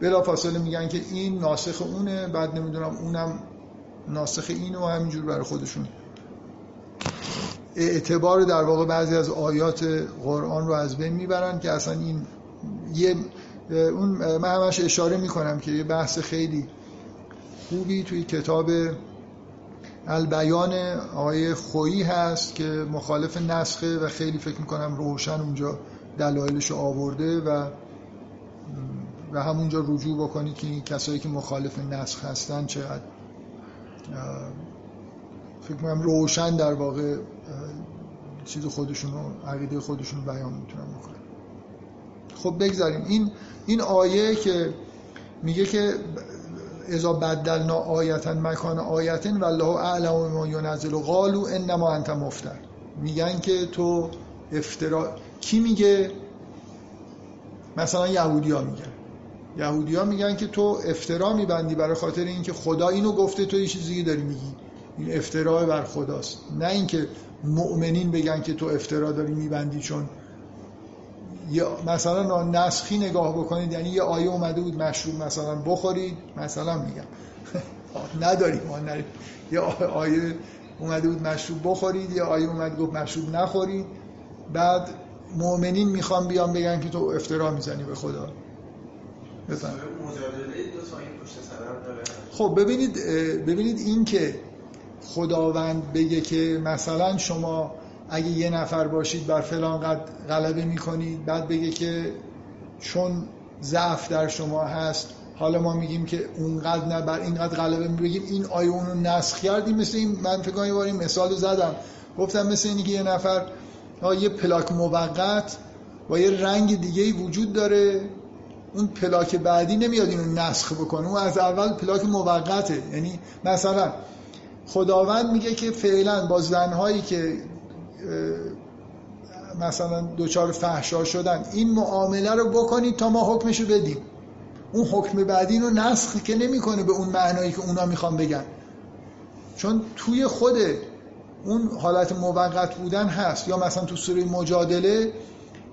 بلا فاصله میگن که این ناسخ اونه بعد نمی‌دونم اونم ناسخ اینو و همینجور برای خودشون. اعتبار در واقع بعضی از آیات قرآن رو از بین می‌برن که اصلا این یه اون من همش اشاره می‌کنم که یه بحث خیلی خوبی توی کتاب البیان آقای خویی هست که مخالف نسخه و خیلی فکر می‌کنم روشن اونجا دلایلش آورده و و همونجا رجوع بکنید که کسایی که مخالف نسخ هستن چقدر. فکر می‌کنم روشن در واقع چیز خودشون رو عقیده خودشون بیان می‌تونن بکنن. خب بگذاریم. این این آیه که میگه که اذا بدلنا آیتا مکان آیتن والله اعلم ما ینزل قالوا انما انت مفتر. میگن که تو افترا کی میگه؟ مثلا یهودیا میگن. یهودیا میگن که تو افترا میبندی برای خاطر اینکه خدا اینو گفته تو یه چیزی داری میگی. این افترا بر خداست. نه اینکه مؤمنین بگن که تو افترا داری میبندی چون مثلا نسخی نگاه بکنید یعنی یه آیه اومده بود مشروب مثلا بخورید مثلا میگم. نداریم ما نریم یه آیه اومده بود مشروب بخورید یه آیه اومده گفت مشروب نخورید. بعد مؤمنین می‌خوان بیان بگن که تو افترا می‌زنی به خدا. بزن. خب ببینید ببینید این که خداوند بگه که مثلا شما اگه یه نفر باشید بر فلان قد غلبه می‌کنید بعد بگه که چون ضعف در شما هست حالا ما میگیم که اونقدر نه بر اینقدر غلبه میگیم این آیه اون رو نسخ کردیم. مثل این من فکر کنم این مثال زدم. گفتم مثل اینی که یه نفر یه پلاک موقت با یه رنگ دیگه ای وجود داره. اون پلاک بعدی نمیاد اینو نسخ بکنه. اون از اول پلاک موقته. یعنی مثلا خداوند میگه که فعلا با زنهایی که مثلا دوچار فحشا شدن این معامله رو بکنید تا ما حکمشو بدیم. اون حکم بعدی رو نسخ که نمی‌کنه به اون معنایی که اونا می‌خوان بگن. چون توی خود اون حالت موقت بودن هست. یا مثلا تو سوره مجادله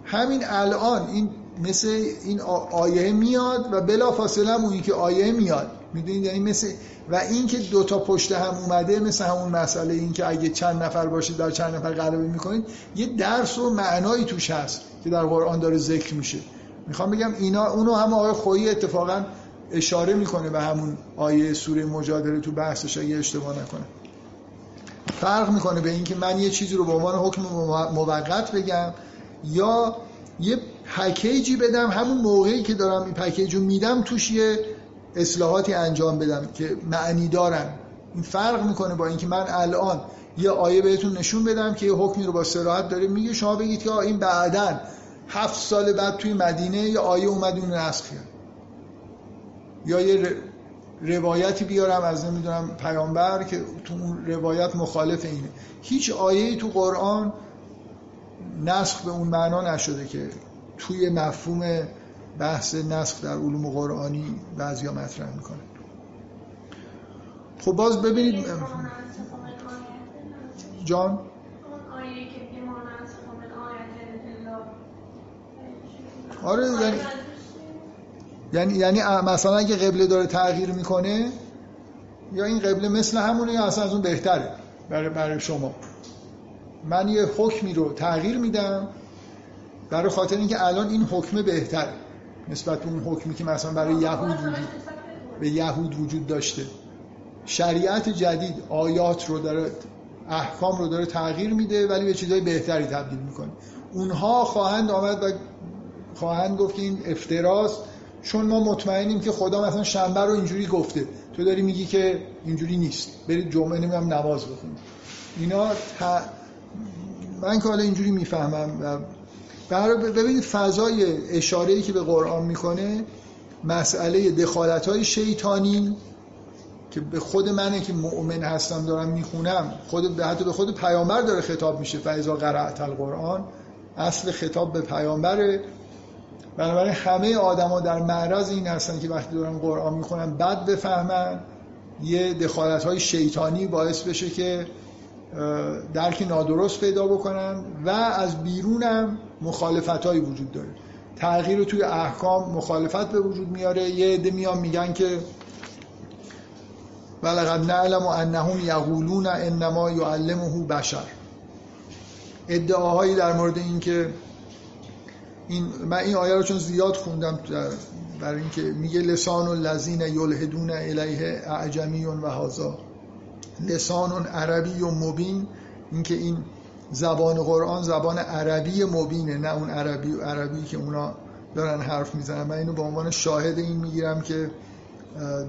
همین الان این مثل این آیه میاد و بلا فاصله هم اونی که آیه میاد. می‌دونید؟ یعنی مثل و این که دو تا پشت هم اومده مثل همون مسئله این که اگه چند نفر باشید در چند نفر غلبه می‌کنید یه درس و معنایی توش هست که در قرآن داره ذکر میشه. می‌خوام بگم اینا اونو هم آقای خویی اتفاقا اشاره می‌کنه به همون آیه سوره مجادله تو بحثش اگه اشتباه نکنه فرق می‌کنه به اینکه من یه چیزی رو به عنوان حکم موقت بگم یا یه پکیجی بدم همون موقعی که دارم این پکیج رو میدم توش یه اصلاحاتی انجام بدم که معنی دارن. این فرق می‌کنه با اینکه من الان یه آیه بهتون نشون بدم که یه حکمی رو با سراحت داره میگه شما بگید که این بعدا هفت سال بعد توی مدینه یه آیه اومد اون نسخ یا یه روایتی بیارم از نمی‌دونم پیامبر که تو اون روایت مخالف اینه. هیچ آیه تو قرآن نسخ به اون معنا نشده که توی مفهوم بحث نسخ در علوم قرآنی بعضیا مطرح می‌کنه. خب باز ببینید جان؟ آره یعنی یعنی یعنی مثلا اگه قبله داره تغییر می‌کنه یا این قبله مثل همونه یا اصلا از اون بهتره برای, برای شما. من یه حکمی رو تغییر میدم برای خاطر اینکه الان این حکم بهتره نسبت به اون حکمی که مثلا برای یهود وجود به یهود وجود داشته. شریعت جدید آیات رو داره احکام رو داره تغییر میده ولی به چیزای بهتری تبدیل می‌کنه. اونها خواهند آمد و خواهند گفت که این افتراست چون ما مطمئنیم که خدا مثلا شنبه رو اینجوری گفته. تو داری میگی که اینجوری نیست. برید جمعه نمیم نماز بخونید. اینا من که حالا اینجوری می‌فهمم و ببینید فضای اشاره که به قرآن می‌کنه مسئله دخالت های شیطانی که به خود منه که مؤمن هستم دارم می‌خونم خود حتی به خود پیامبر داره خطاب میشه فیضا قرأت القرآن اصل خطاب به پیامبره. بنابراین همه آدما در معرض این هستن که وقتی دارن قرآن می‌خونن بد بفهمن یه دخالت های شیطانی باعث بشه که درک نادرست پیدا بکنن و از بیرونم مخالفت هایی وجود داره. تغییر توی احکام مخالفت به وجود میاره. یه عده میان میگن که ولقد نعلم انهم یقولون انما یعلمه بشر. ادعاهایی در مورد اینکه این من این آیه رو چون زیاد خوندم برای اینکه میگه لسان الذین یلحدون الیه اعجمی و هازا. لسان عربی و مبین اینکه این زبان قرآن زبان عربی مبینه نه اون عربی عربی که اونا دارن حرف می‌زنن. من اینو به عنوان شاهد این می‌گیرم که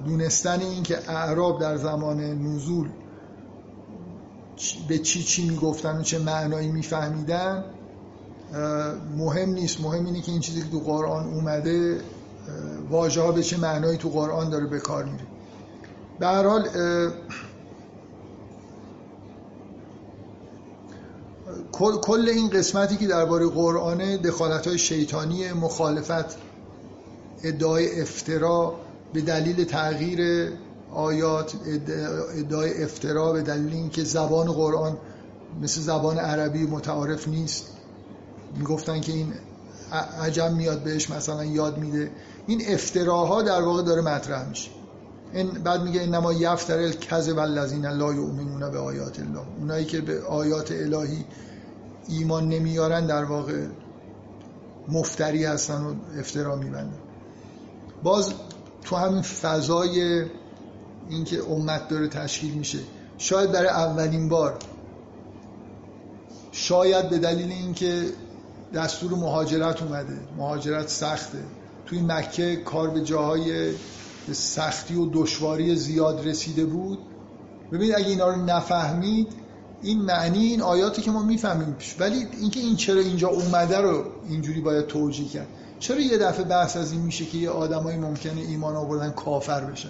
دونستن این که اعراب در زمان نزول به چی چی می‌گفتن و چه معنایی میفهمیدن مهم نیست. مهم اینه که این چیزی که تو قرآن اومده واژه ها به چه معنایی تو قرآن داره به کار میره. به هر حال کل این قسمتی که درباره قرآن دخالت های شیطانی مخالفت ادعای افترا به دلیل تغییر آیات ادعای افترا به دلیل اینکه زبان قرآن مثل زبان عربی متعارف نیست. می‌گفتن که این عجم میاد بهش مثلا یاد میده. این افتراها در واقع داره مطرح میشه. این بعد میگه انما یفتر الکذب الذین لا یؤمنون به آیات الله. اونایی که به آیات الهی ایمان نمیارن در واقع مفتری هستن و افترا میبندن. باز تو همین فضای اینکه امت داره تشکیل میشه شاید برای اولین بار شاید به دلیل اینکه دستور مهاجرت اومده مهاجرت سخته توی مکه کار به جاهای سختی و دشواری زیاد رسیده بود. ببینید اگه اینا رو نفهمید این معنی این آیاتی که ما می‌فهمیم. ولی اینکه این چرا اینجا اومده رو اینجوری باید توجیه کرد. چرا یه دفعه بحث از این میشه که یه آدمایی ممکنه ایمان آوردن کافر بشن؟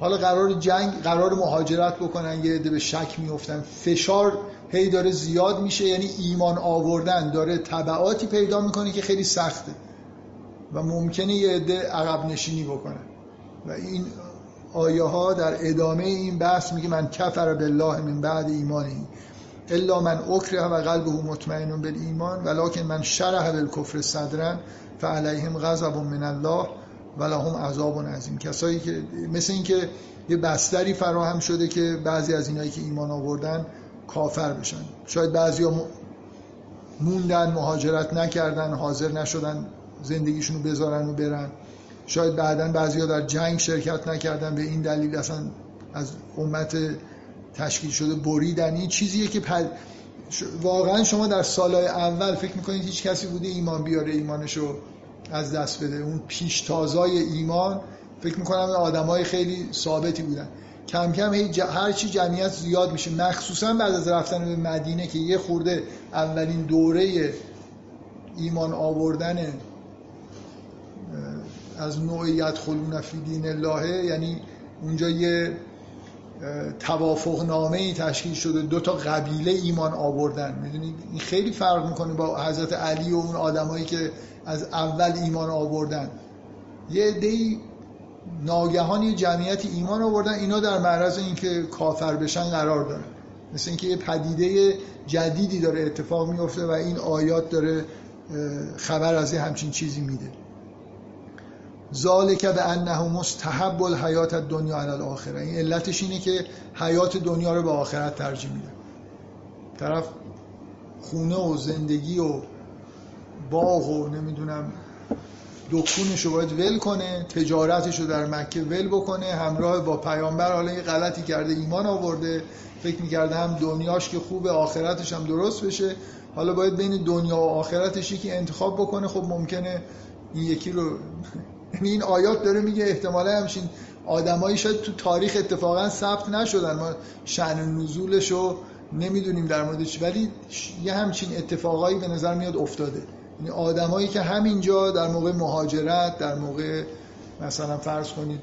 حالا قرار جنگ قرار مهاجرت بکنن یه عده به شک میفتن فشار هی داره زیاد میشه یعنی ایمان آوردن داره طبعاتی پیدا می‌کنه که خیلی سخته. و ممکنه یه عده عقب نشینی بکنن و این آیه ها در ادامه این بحث میگه من کفر بالله من بعد ایمانی الا من اکره و قلبه مطمئن بالایمان ولکن من شرح بالکفر صدرن فعلیهم غضب من الله ولهم عذاب عظیم. کسایی که مثل اینکه یه بستری فراهم شده که بعضی از اینایی که ایمان آوردن کافر بشن. شاید بعضی ها موندن مهاجرت نکردن حاضر نشدن. زندگیشون رو بذارن و برن. شاید بعدا بعضی ها در جنگ شرکت نکردن به این دلیل اصلا از امت تشکیل شده بریدن. این چیزیه که واقعا شما در سالهای اول فکر می‌کنید هیچ کسی بوده ایمان بیاره ایمانشو از دست بده. اون پیشتازای ایمان فکر می‌کنم آدمای خیلی ثابتی بودن. کم کم هر چی جمعیت زیاد میشه مخصوصا بعد از رفتن به مدینه که یه خورده اولین دوره ایمان آوردن از نوع یدخلون فی دین الله یعنی اونجا یه توافق نامه ای تشکیل شده دو تا قبیله ایمان آوردن. می‌دونید؟ این خیلی فرق می‌کنه با حضرت علی و اون آدمایی که از اول ایمان آوردن. یه عده‌ای ناگهان یه جمعیت ایمان آوردن اینا در معرض اینکه کافر بشن قرار دارن. مثل اینکه یه پدیده جدیدی داره اتفاق میفته و این آیات داره خبر از یه همچین چیزی میده. ذالک به انه مستحب الحیات دنیا علی الاخره. این علتش اینه که حیات دنیا رو به آخرت ترجیح میده. طرف خونه و زندگی و باغ و نمی‌دونم دکونش رو باید ول کنه تجارتش رو در مکه ول بکنه همراه با پیامبر. حالا یه غلطی کرده ایمان آورده. فکر می‌کرده هم دنیاش که خوبه آخرتش هم درست بشه. حالا باید بین دنیا و آخرتش یکی انتخاب بکنه. خب ممکنه این یکی رو یعنی این آیات داره میگه احتمالا همچین آدمایی شاید تو تاریخ اتفاقا ثبت نشدن. ما شأن نزولش رو نمی‌دونیم در موردش ولی یه همچین اتفاقایی به نظر میاد افتاده. یعنی آدمایی که همینجا در موقع مهاجرت در موقع مثلا فرض کنید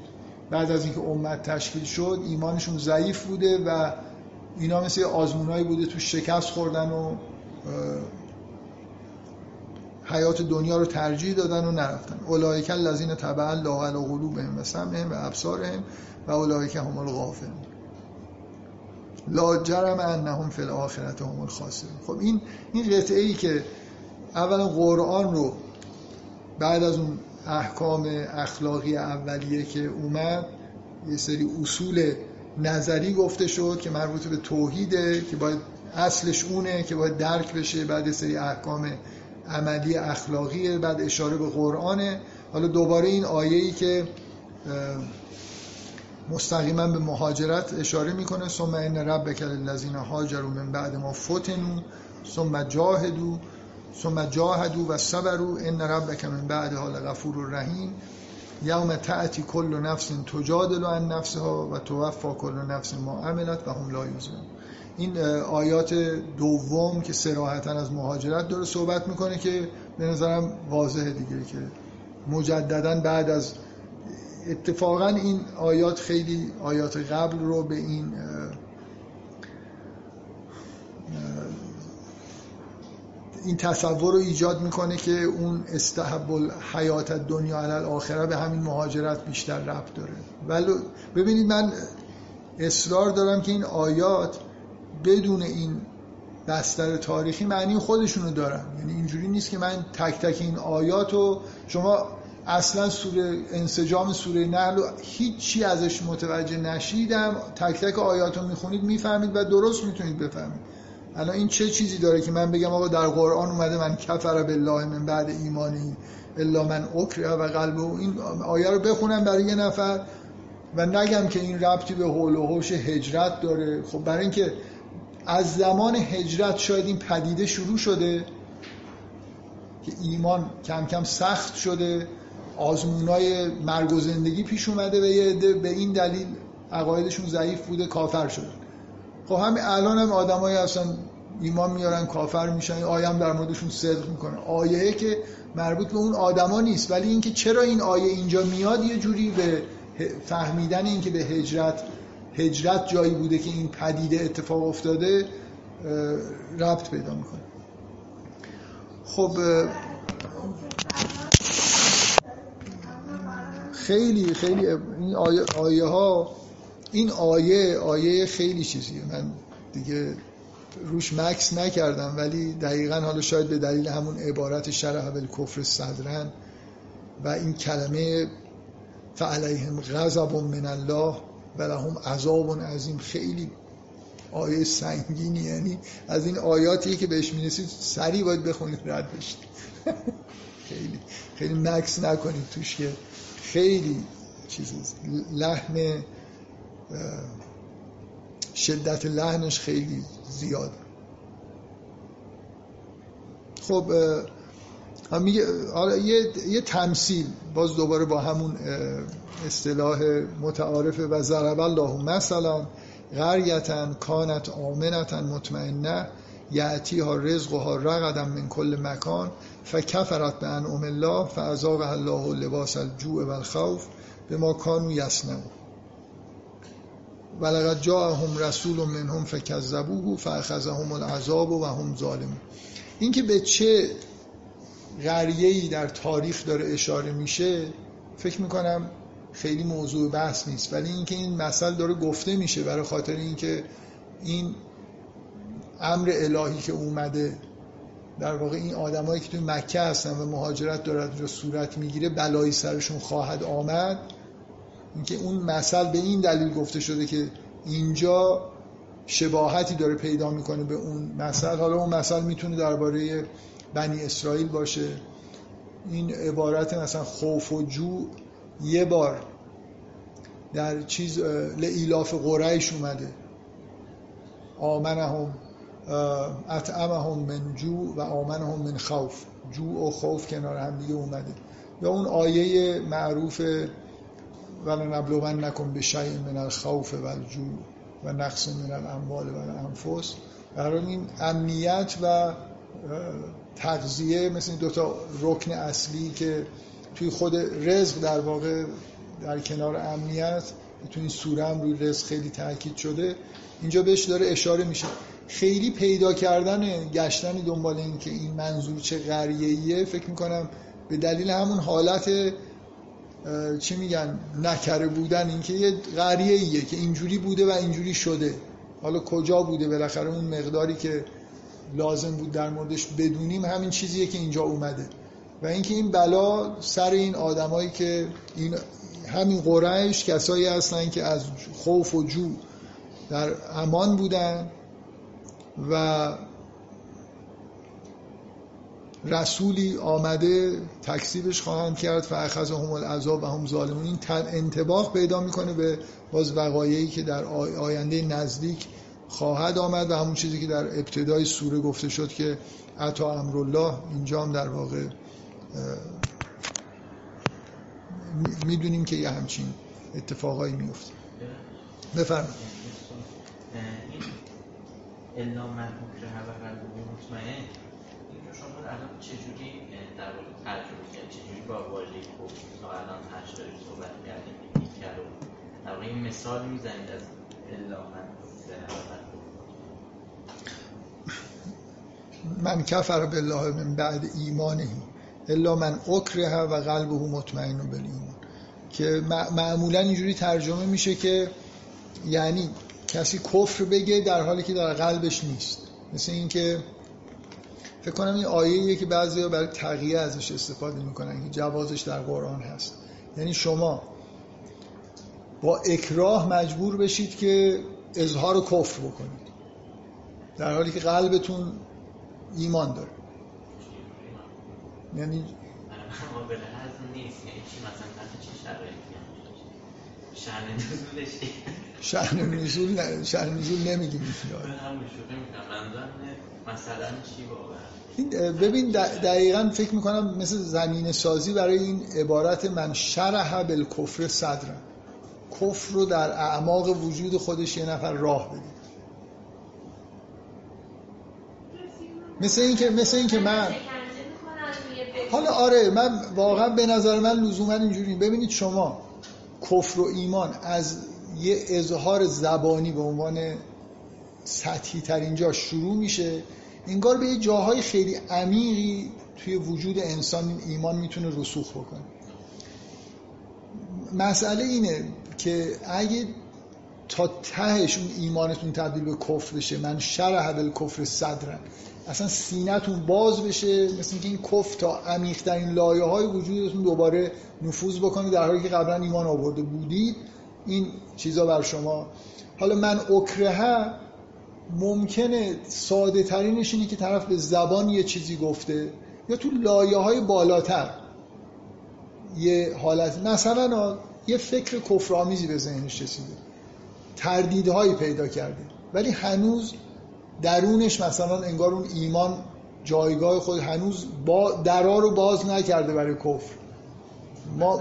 بعد از اینکه امت تشکیل شد ایمانشون ضعیف بوده و اینا مثل آزمونایی بوده تو شکست خوردن و حیات دنیا رو ترجیح دادن و نرفتن. اولئک الذین تبع الله علی قلوبهم و سمعهم و ابصارهم و اولئک هم الغافلون. لا جرم انهم فی الاخره هم الخاسرون. خب این این قطعه ای که اولا قرآن رو بعد از اون احکام اخلاقی اولیه که اومد یه سری اصول نظری گفته شد که مربوط به توحیده که باید اصلش اونه که باید درک بشه بعد سری احکام عملی اخلاقیه بعد اشاره به قرآنه حالا دوباره این آیه ای که مستقیما به مهاجرت اشاره می‌کنه. ثم ان ربک للذین هاجروا من بعد ما فتنوا. ثم جاهدوا. ثم جاهدوا و صبروا. ان ربک من بعد حال غفور رحیم یوم تأتی کل نفس تجادل عن نفسها و توفا کل نفس ما عملت و هم لا یظلمون. این آیات دوم که سراحتا از مهاجرت داره صحبت می‌کنه که به نظرم واضحه دیگه که مجددا بعد از اتفاقا این آیات خیلی آیات قبل رو به این این تصور رو ایجاد می‌کنه که اون استحب حیات دنیا علی الاخره به همین مهاجرت بیشتر ربط داره. ولی ببینید من اصرار دارم که این آیات بدون این بستر تاریخی معنی خودشونو دارن. یعنی اینجوری نیست که من تک تک این آیات رو شما اصلا سوره انسجام سوره نحل هیچی ازش متوجه نشیدم. تک تک آیات رو می‌خونید می‌فهمید و درست می‌تونید بفهمید. الان این چه چیزی داره که من بگم آقا در قرآن اومده من کفر بالله من بعد ایمانی الا من اکره و قلبه. این آیه رو بخونم برای یه نفر و نگم که این ربطی به حول و حوش هجرت داره. خب برای اینکه از زمان هجرت شاید این پدیده شروع شده که ایمان کم کم سخت شده آزمونای مرگ و زندگی پیش اومده و یه به این دلیل عقایدشون ضعیف بوده کافر شده خب همین الان هم آدمایی هستن ایمان میارن کافر میشن آیه در موردشون صدق می‌کنه آیه که مربوط به اون آدما نیست ولی اینکه چرا این آیه اینجا میاد یه جوری به فهمیدن اینکه به هجرت هجرت جایی بوده که این پدیده اتفاق افتاده ربط پیدا می‌کنه. خب خیلی خیلی این آیه, آیه ها این آیه آیه خیلی چیزیه. من دیگه روش مکس نکردم ولی دقیقا حالا شاید به دلیل همون عبارت شرح کفر صدرن و این کلمه فعلیهم غضب من الله و لهم عذاب عظیم. خیلی آیه سنگینی یعنی از این آیاتی که بهش می‌رسید سریع باید بخونید رد بشید. خیلی خیلی مکس نکنید توش که خیلی چیز لحن شدت لحنش خیلی زیاد. خب میگه یه،, یه تمثیل باز دوباره با همون اصطلاح متعارفه و ضرب الله مثلا غریتن کانت آمنتن مطمئنه یعتی ها رزق ها رقدم من کل مکان فکفرت به انعم الله فعذاب الله لباس الجوع و الخوف به ما کانو یسنم ولقد جاءهم رسول منهم فکذبوه فاخذهم العذاب و هم ظالمون. اینکه به چه ای در تاریخ داره اشاره میشه فکر می‌کنم خیلی موضوع بحث نیست. ولی اینکه این مسئله داره گفته میشه برای خاطر اینکه این امر الهی که اومده در واقع این آدمایی که توی مکه هستن و مهاجرت دارد اونجا صورت می‌گیره بلایی سرشون خواهد آمد. اینکه اون مثل به این دلیل گفته شده که اینجا شباهتی داره پیدا می‌کنه به اون مثل. حالا اون مثل می‌تونه درباره بنی اسرائیل باشه. این عبارت مثلا خوف و جو یه بار در چیز لعیلاف قریش اومده. آمنهم اطعمهم من جو و آمنهم من خوف. جو و خوف کنار هم دیگه اومده. یا اون آیه معروف ولا نبلون نکن به شیء من الخوف و الجو و نقص من الاموال و الانفس. برای این امنیت و تغذیه مثل این دوتا رکن اصلی که توی خود رزق در واقع در کنار امنیت تو این سوره هم روی رزق خیلی تاکید شده. اینجا بهش داره اشاره میشه. خیلی پیدا کردن گشتن دنبال این که این منظور چه غریهیه فکر می‌کنم به دلیل همون حالت چی میگن نکره بودن اینکه یه غریه که اینجوری بوده و اینجوری شده. حالا کجا بوده؟ بالاخره اون مقداری که لازم بود در موردش بدونیم همین چیزیه که اینجا اومده. و اینکه این بلا سر این آدمایی که این همین قریش کسایی هستن که از خوف و جو در امان بودن و رسولی آمده تکسیبش خواهند کرد. فاخذ هم العذاب و هم ظالمون. این انتباه پیدا می‌کنه به باز وقایعی که در آینده نزدیک خواهد آمد و همون چیزی که در ابتدای سوره گفته شد که عطا امرالله اینجا هم در واقع می‌دونیم که یه همچین اتفاقایی میفته بفرمایید. الا من مکره و قلبه مطمئن. اینجا شما الان چجوری در ترجمه کرد چجوری با واژه کفر تا الان هش دارید صحبت کردیم کرد و در واقع این مثال می‌زنید از الا من. من کفر بالله من بعد ایمانه. الا من اکره و قلبه مطمئن بالایمان که معمولا اینجوری ترجمه میشه که یعنی کسی کفر بگه در حالی که در قلبش نیست. مثل اینکه فکر کنم این آیه که بعضی برای تقیه ازش استفاده می‌کنن که جوازش در قرآن هست. یعنی شما با اکراه مجبور بشید که اظهار کفر بکنید. در حالی که قلبتون ایمان داره. یعنی نیست. یعنی چی مثلا؟ شأن نزول شأن نزول نمیگیم. مثلا چی این ببین دقیقا فکر می‌کنم مثل زمین سازی برای این عبارت من شرح بالکفر صدرم. کفر رو در اعماق وجود خودش یه نفر راه بده. مثل اینکه مثل اینکه من حالا آره من واقعا به نظر من لزوما اینجوری. ببینید شما کفر و ایمان از یه اظهار زبانی به عنوان سطحی تر اینجا شروع میشه. انگار به یه جاهای خیلی عمیقی توی وجود انسان ایمان می‌تونه رسوخ بکنه. مسئله اینه که اگه تا تهش اون ایمانتون تبدیل به کفر بشه من شرح کفر صدرن اصلا سینتون باز بشه مثل اینکه این کفر تا عمیق‌ترین لایه های وجودتون دوباره نفوذ بکنه در حالی که قبلا ایمان آورده بودید. این چیزا بر شما. حالا من اکره ممکنه ساده ترینش اینه که طرف به زبان یه چیزی گفته یا تو لایه های بالاتر یه حالت. مثلا یه فکر کفرآمیزی به ذهنش رسیده. تردیدهایی پیدا کرده. ولی هنوز درونش مثلا انگار اون ایمان جایگاه خود هنوز با درا رو باز نکرده برای کفر. ما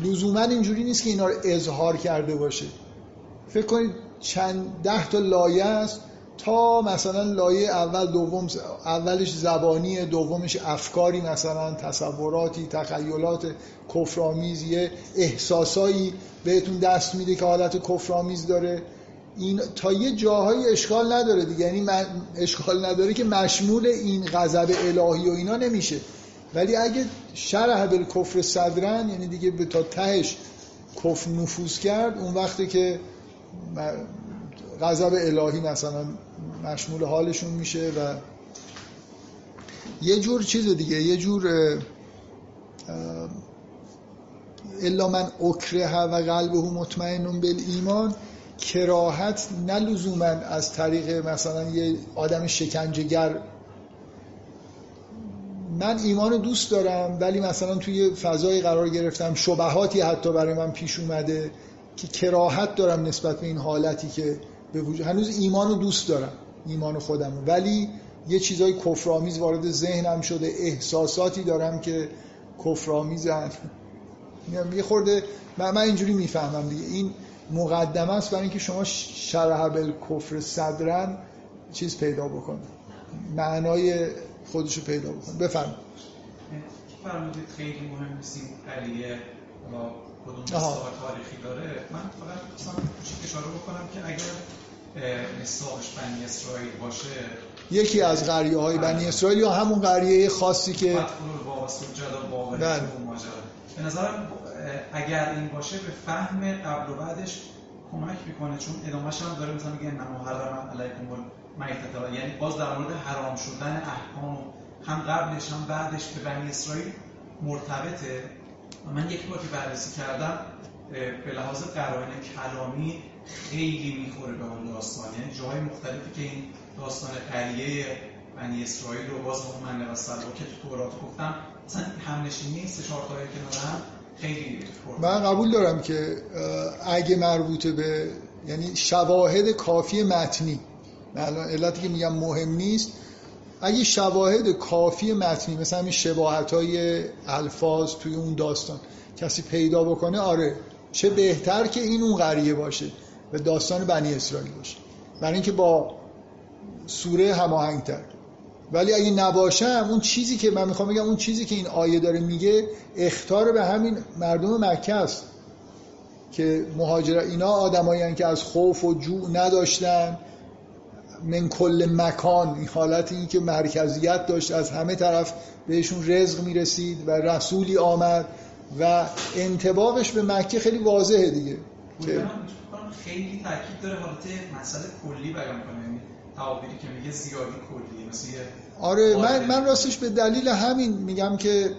لزوما اینجوری نیست که اینا رو اظهار کرده باشه. فکر کنید چند ده تا لایه است. تا مثلا لایه اول دوم اولش زبانی دومش افکاری مثلا تصوراتی تخیلات کفرآمیز یه احساسایی بهتون دست میده که حالت کفرآمیز داره. این تا یه جاهای اشکال نداره دیگه. یعنی من اشکال نداره که مشمول این غضب الهی و اینا نمیشه. ولی اگه شرح به کفر صدرن یعنی دیگه به تا تهش کفر نفوذ کرد اون وقتی که غضب الهی مثلا مشمول حالشون میشه و یه جور چیز دیگه یه جور الا من اکره و قلبه مطمئن به ایمان کراهت نه از طریق مثلا یه آدم شکنجهگر. من ایمان دوست دارم ولی مثلا توی فضای قرار گرفتم شبهاتی حتی برای من پیش اومده که کراهت دارم نسبت به این حالتی که به وجود هنوز ایمان رو دوست دارم. ایمان خودم. ولی یه چیزای کفرآمیز وارد ذهنم شده احساساتی دارم که کفرآمیزن. یه خورده من, اینجوری می‌فهمم دیگه. این مقدمه است برای اینکه شما شرح کفر صدرن چیز پیدا بکنه. معنای خودشو پیدا بکنه. بفرم فرمودید خیلی مهم نیست این قریه کدوم تاریخی داره؟ من فقط اشاره بکنم که اگر بنی اسرائیل باشه یکی از قریه های بنی اسرائیل یا همون قریه خاصی که بله. به نظرم اگر این باشه به فهم قبل و بعدش کمک می‌کنه چون ادامهش هم داره مثلا میگه نما حرم علیکم میتتا یعنی باز در مورد حرام شدن احکام هم قبلش هم بعدش به بنی اسرائیل مرتبطه. من یک بار که بررسی کردم به لحاظ قرائن کلامی خیلی می‌خوره به اون داستان. یعنی جاهای مختلفی که این داستان قریه بنی اسرائیل رو باز من و که تو تورات گفتم مثلا همنشینی سه چهار تایی کنار هم خیلی من قبول دارم که اگه مربوطه به یعنی شواهد کافی متنی الان علتی که میگم مهم نیست اگه شواهد کافی متنی مثلا همین شباهت های الفاظ توی اون داستان کسی پیدا بکنه آره چه بهتر که این اون قریه باشه. و داستان بنی اسرائیل باشه. برای اینکه با سوره هماهنگتر ولی اگه نباشم اون چیزی که من می‌خوام بگم اون چیزی که این آیه داره میگه اختار به همین مردم مکه است. که مهاجر اینا آدمایی که از خوف و جوع نداشتن. من کل مکان این حالت این که مرکزیت داشت از همه طرف بهشون رزق می‌رسید و رسولی آمد و انتبابش به مکه خیلی واضحه دیگه. خیلی تاکید داره حالت مسئله کلی بیان کنه. یعنی تعابیری که میگه زیادی کلیه مثل آره من, من راستش به دلیل همین میگم که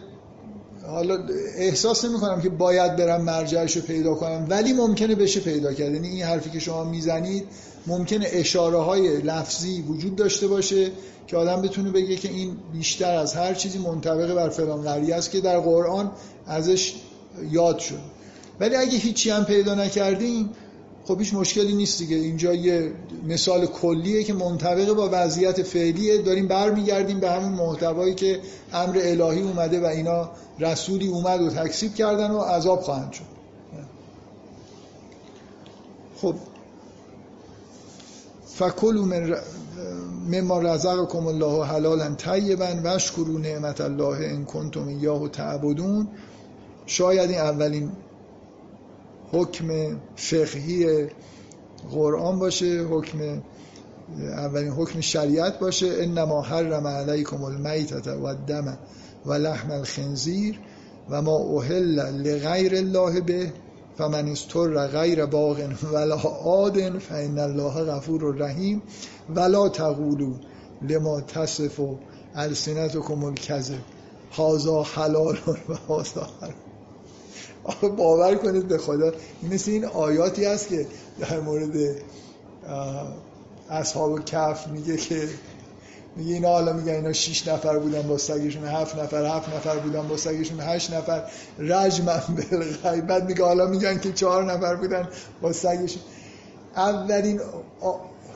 حالا احساس نمی کنم که باید برم مرجعش رو پیدا کنم ولی ممکنه بشه پیدا کرد. یعنی این حرفی که شما می‌زنید ممکنه اشاره های لفظی وجود داشته باشه که آدم بتونه بگه که این بیشتر از هر چیزی منطبق بر فلان قریه است که در قرآن ازش یاد شد. ولی اگه هیچی هم پیدا نکردیم خب هیچ مشکلی نیست دیگه. اینجا یه مثال کلیه که منطبق با وضعیت فعلیه. داریم برمیگردیم به همون محتوایی که امر الهی اومده و اینا رسولی اومد و تکسیب کردن و عذاب خواهند شد. خب. فکلوا من مما رزقکم الله حلالا طیبا واشکروا نعمت الله ان کنتم ایاه تعبدون. شاید این اولین حکم فقهی قرآن باشه حکم اولین حکم شریعت باشه. انما حرم علیکم المیتة و الدم و لحم الخنزیر و ما اهل لغیر الله به فمن استر غیر باغ ولا عاد فان الله غفور رحیم. ولا تقولوا لما تصف السنتكم الكذب هذا حلال و هذا حرام. باور کنید به خدا مثل این آیاتی هست که در مورد اصحاب کف میگه که میگه اینا حالا میگه اینا 6 نفر بودن با سگشون هفت نفر هفت نفر بودن با سگشون هشت نفر. رجمن بالغیب بعد میگه حالا میگن که چهار نفر بودن با سگشون. اولین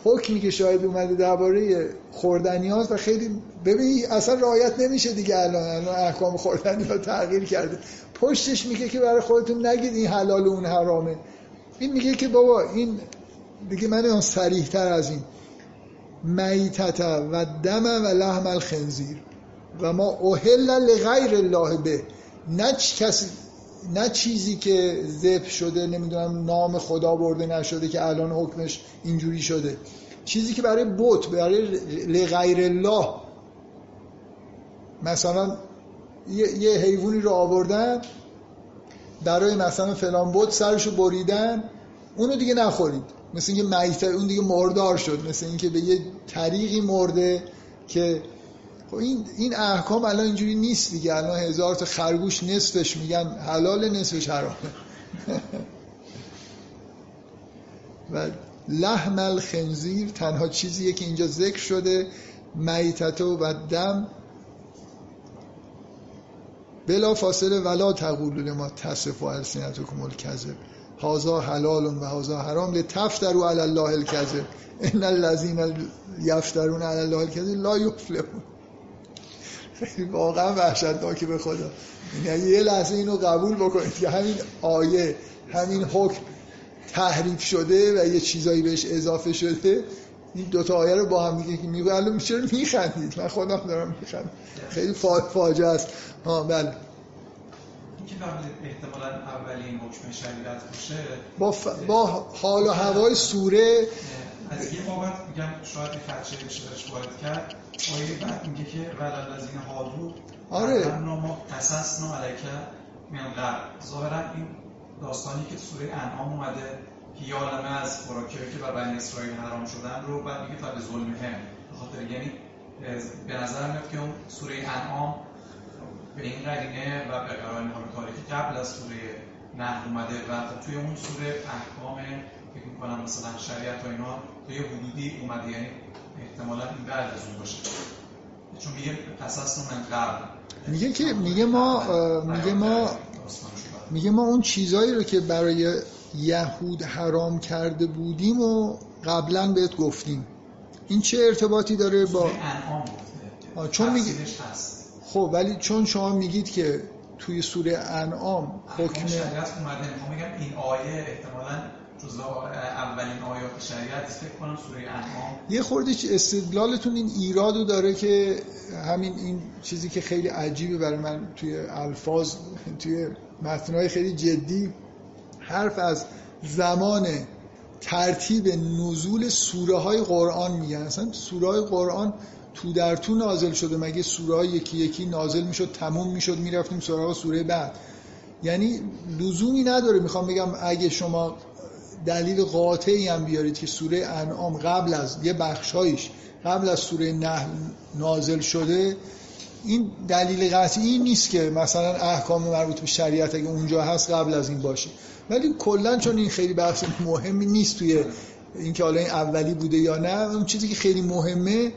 حکمی که شاید اومده درباره خوردنیات و خیلی ببین اصلا رعایت نمیشه دیگه الان. الان احکام خوردنی ها تغییر کرده. پشتش میگه که برای خودتون نگید این حلال و اون حرامه. این میگه که بابا این دیگه من اون سریح تر از این. میتت و دم و لحم الخنزیر. و ما اوهل لغیر الله به. نه کسی نه چیزی که ذبح شده نمی‌دونم نام خدا برده نشده که الان حکمش اینجوری شده. چیزی که برای بت برای لغیر الله. مثلا یه, حیوانی رو آوردن برای مثلا فلان بت سرشو بریدن. اونو دیگه نخورید. مثل اینکه میت اون دیگه مردار شد. مثل اینکه به یه طریقی مرده که خب این این احکام الان اینجوری نیست دیگه. الان هزار تا خرگوش نصفش میگن حلال نصفش حرامه و لحم الخنزیر تنها چیزیه که اینجا ذکر شده. میتتو و دم بلا فاصله ولا تقولوا ما تصف و السنتکم الکذب. هازا حلال و هازا حرام. لتفتروا علی الله الکذب. ان الذين یفترون علی الله الکذب لا یفلحون. واقعا وحشتناکه به خدا. یعنی یه لحظه اینو قبول بکنید که همین آیه همین حکم تحریف شده و یه چیزایی بهش اضافه شده. این دوتا آیه رو با هم میگه که میگه الان چرا میخندید. من خودم دارم میخندم. خیلی فاجعه است. ها بله. احتمالا اولین حکم شریعت باشه. با, ف... با حال و هوای سوره از یه بابت میگم شاید خدشه بشه برش وارد کرد. آیه بعد میگه که ولل از این حادو آره. ما قصص نو علیکه میان ظاهرا این داستانی که سوره انعام اومده که از خوراکی که بر بنی اسرائیل حرام شدن رو بعد میگه تا به ظلم هم خاطر یعنی به نظر میاد که اون سوره انعام به این قرینه و به قرار نظام تاریخی قبل از سوره نحل اومده و توی اون سوره احکام فکر می‌کنم مثلا شریعت و اینا توی حدودی اومده یعنی احتمالا این بعد از اون باشه. چون میگه قصص من قبل. میگه که میگه ما میگه ما میگه ما اون چیزایی رو که برای یهود حرام کرده بودیم و قبلا بهت گفتیم. این چه ارتباطی داره با چون میگه خب ولی چون شما میگید که توی سوره انعام حکم شریعت اومده. میگم این آیه احتمالاً جزء اولین آیات شریعت فکر کنم سوره انعام یه خورده استدلالتون این ایرادو داره که همین این چیزی که خیلی عجیبه برای من توی الفاظ توی متنهای خیلی جدی حرف از زمان ترتیب نزول سوره های قرآن میگن. اصلا سوره های قرآن تو در تو نازل شده. مگه سوره های یکی یکی نازل می‌شد تموم می‌شد می‌رفتیم سراغ سوره بعد؟ یعنی لزومی نداره. می‌خوام بگم اگه شما دلیل قاطعی هم بیارید که سوره انعام قبل از یه بخشایش قبل از سوره نحل نازل شده این دلیل قطعی نیست که مثلا احکام مربوط به شریعت اگه اونجا هست قبل از این باشه. ولی کلا چون این خیلی بحث مهمی نیست توی اینکه حالا این اولی بوده یا نه اون چیزی که خیلی مهمه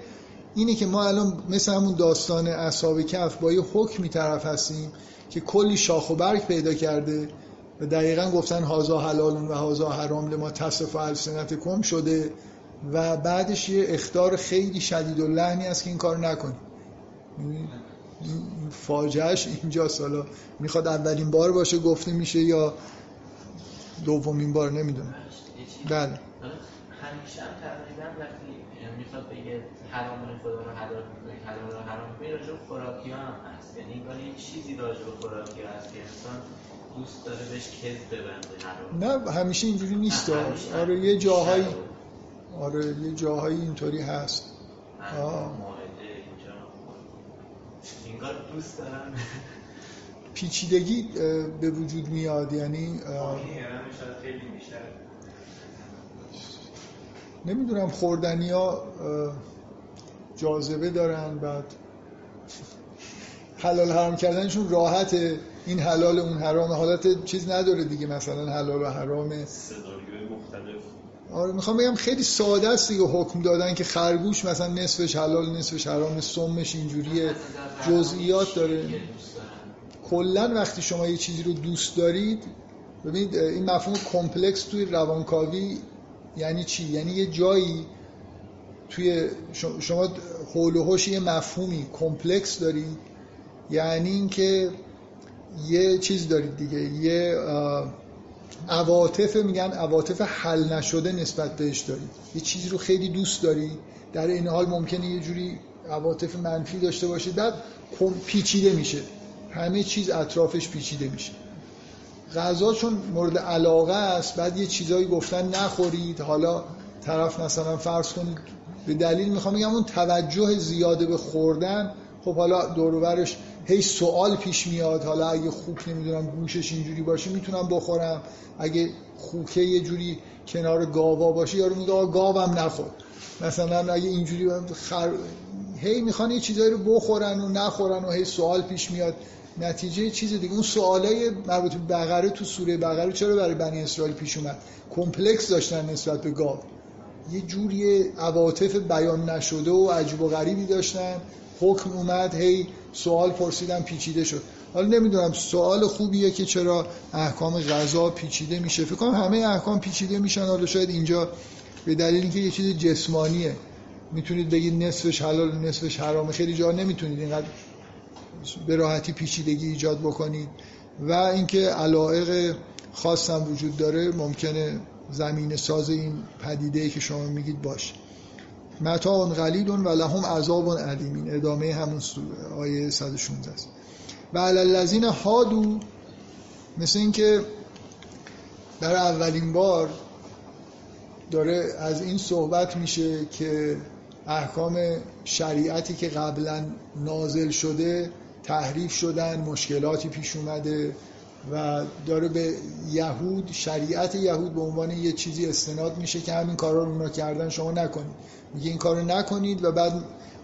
اینه که ما الان مثل همون داستان اصحاب کف با یه حکمی طرف هستیم که کلی شاخ و برگ پیدا کرده و دقیقا گفتن هازا حلال و هازا حرام لما تصف السنت کم شده و بعدش یه اختار خیلی شدید و لحنی است که این کار نکنیم. فاجعهش اینجا سالا می‌خواد اولین بار باشه گفته میشه یا دومین بار نمی‌دونم. بله. همیشه هم تقریبا وقتی می‌خواد بگه حرام خدا رو حلال می‌کنی حلال رو حرام می‌کنی راجع خوراکی هم هست یعنی انگار یه چیزی راجع به خوراکی هست که انسان دوست داره بهش کذب ببنده حرام. نه همیشه اینجوری نیست آره یه جاهایی آره یه جاهایی اینطوری هست. آه. انگار دوست دارم پیچیدگی به وجود میاد یعنی نمی‌دونم خوردنی ها جاذبه دارن بعد حلال حرام کردنشون راحته. این حلال اون حرام حالت چیز نداره دیگه مثلا حلال و حرامه. آره می‌خوام بگم خیلی ساده است دیگه حکم دادن که خرگوش مثلا نصفش حلال نصفش حرام سمش اینجوریه. جزئیات داره. کلا وقتی شما یه چیزی رو دوست دارید ببینید این مفهوم complex توی روانکاوی یعنی چی؟ یعنی یه جایی توی شما حول یه مفهومی complex دارید یعنی اینکه یه چیز دارید دیگه یه عواطف میگن عواطف حل نشده نسبت بهش داری یه چیزی رو خیلی دوست داری در این حال ممکنه یه جوری عواطف منفی داشته باشید بعد پیچیده میشه. همه چیز اطرافش پیچیده میشه. غذا چون مورد علاقه است بعد یه چیزایی گفتن نخورید. حالا طرف مثلا فرض کنید به دلیل می‌خوام بگم اون توجه زیاده به خوردن خب حالا دوروبرش هی سوال پیش میاد. حالا اگه خوک نمی‌دونم گوشش اینجوری باشه می‌تونم بخورم. اگه خوکه یه جوری کنار گاوا باشه یارو میگه آقا گاوم نخور. مثلا اگه اینجوری خر... هی می‌خوان یه چیزایی رو بخورن و نخورن و هی سوال پیش میاد. نتیجه چیز دیگه. اون سوالای مربوط به بقره تو سوره بقره چرا برای بنی اسرائیل پیش اومد؟ کمپلکس داشتن نسبت به گاو. یه جوری عواطف بیان نشده و عجب و غریبی داشتن. حکم اومد هی سوال پرسیدم پیچیده شد. حالا نمی‌دونم سوال خوبیه که چرا احکام غذا پیچیده میشه. فکر کنم همه احکام پیچیده میشن. حالا شاید اینجا به دلیل اینکه یه چیز جسمانیه. می‌تونید بگید نصفش حلال نصفش حرام خیلی جا نمی‌تونید اینقدر به راحتی پیچیدگی ایجاد بکنید و اینکه علائق خاص هم وجود داره ممکنه زمین ساز این پدیده ای که شما میگید باشه. متاع قلیل و لهم عذاب علیمین. ادامه همون آیه 116 است. و الذین هادو مثل اینکه در اولین بار داره از این صحبت میشه که احکام شریعتی که قبلا نازل شده تحریف شدن مشکلاتی پیش اومده و داره به یهود شریعت یهود به عنوان یه چیزی استناد میشه که همین کارا رو اونا کردن شما نکنید. میگه این کارو نکنید و بعد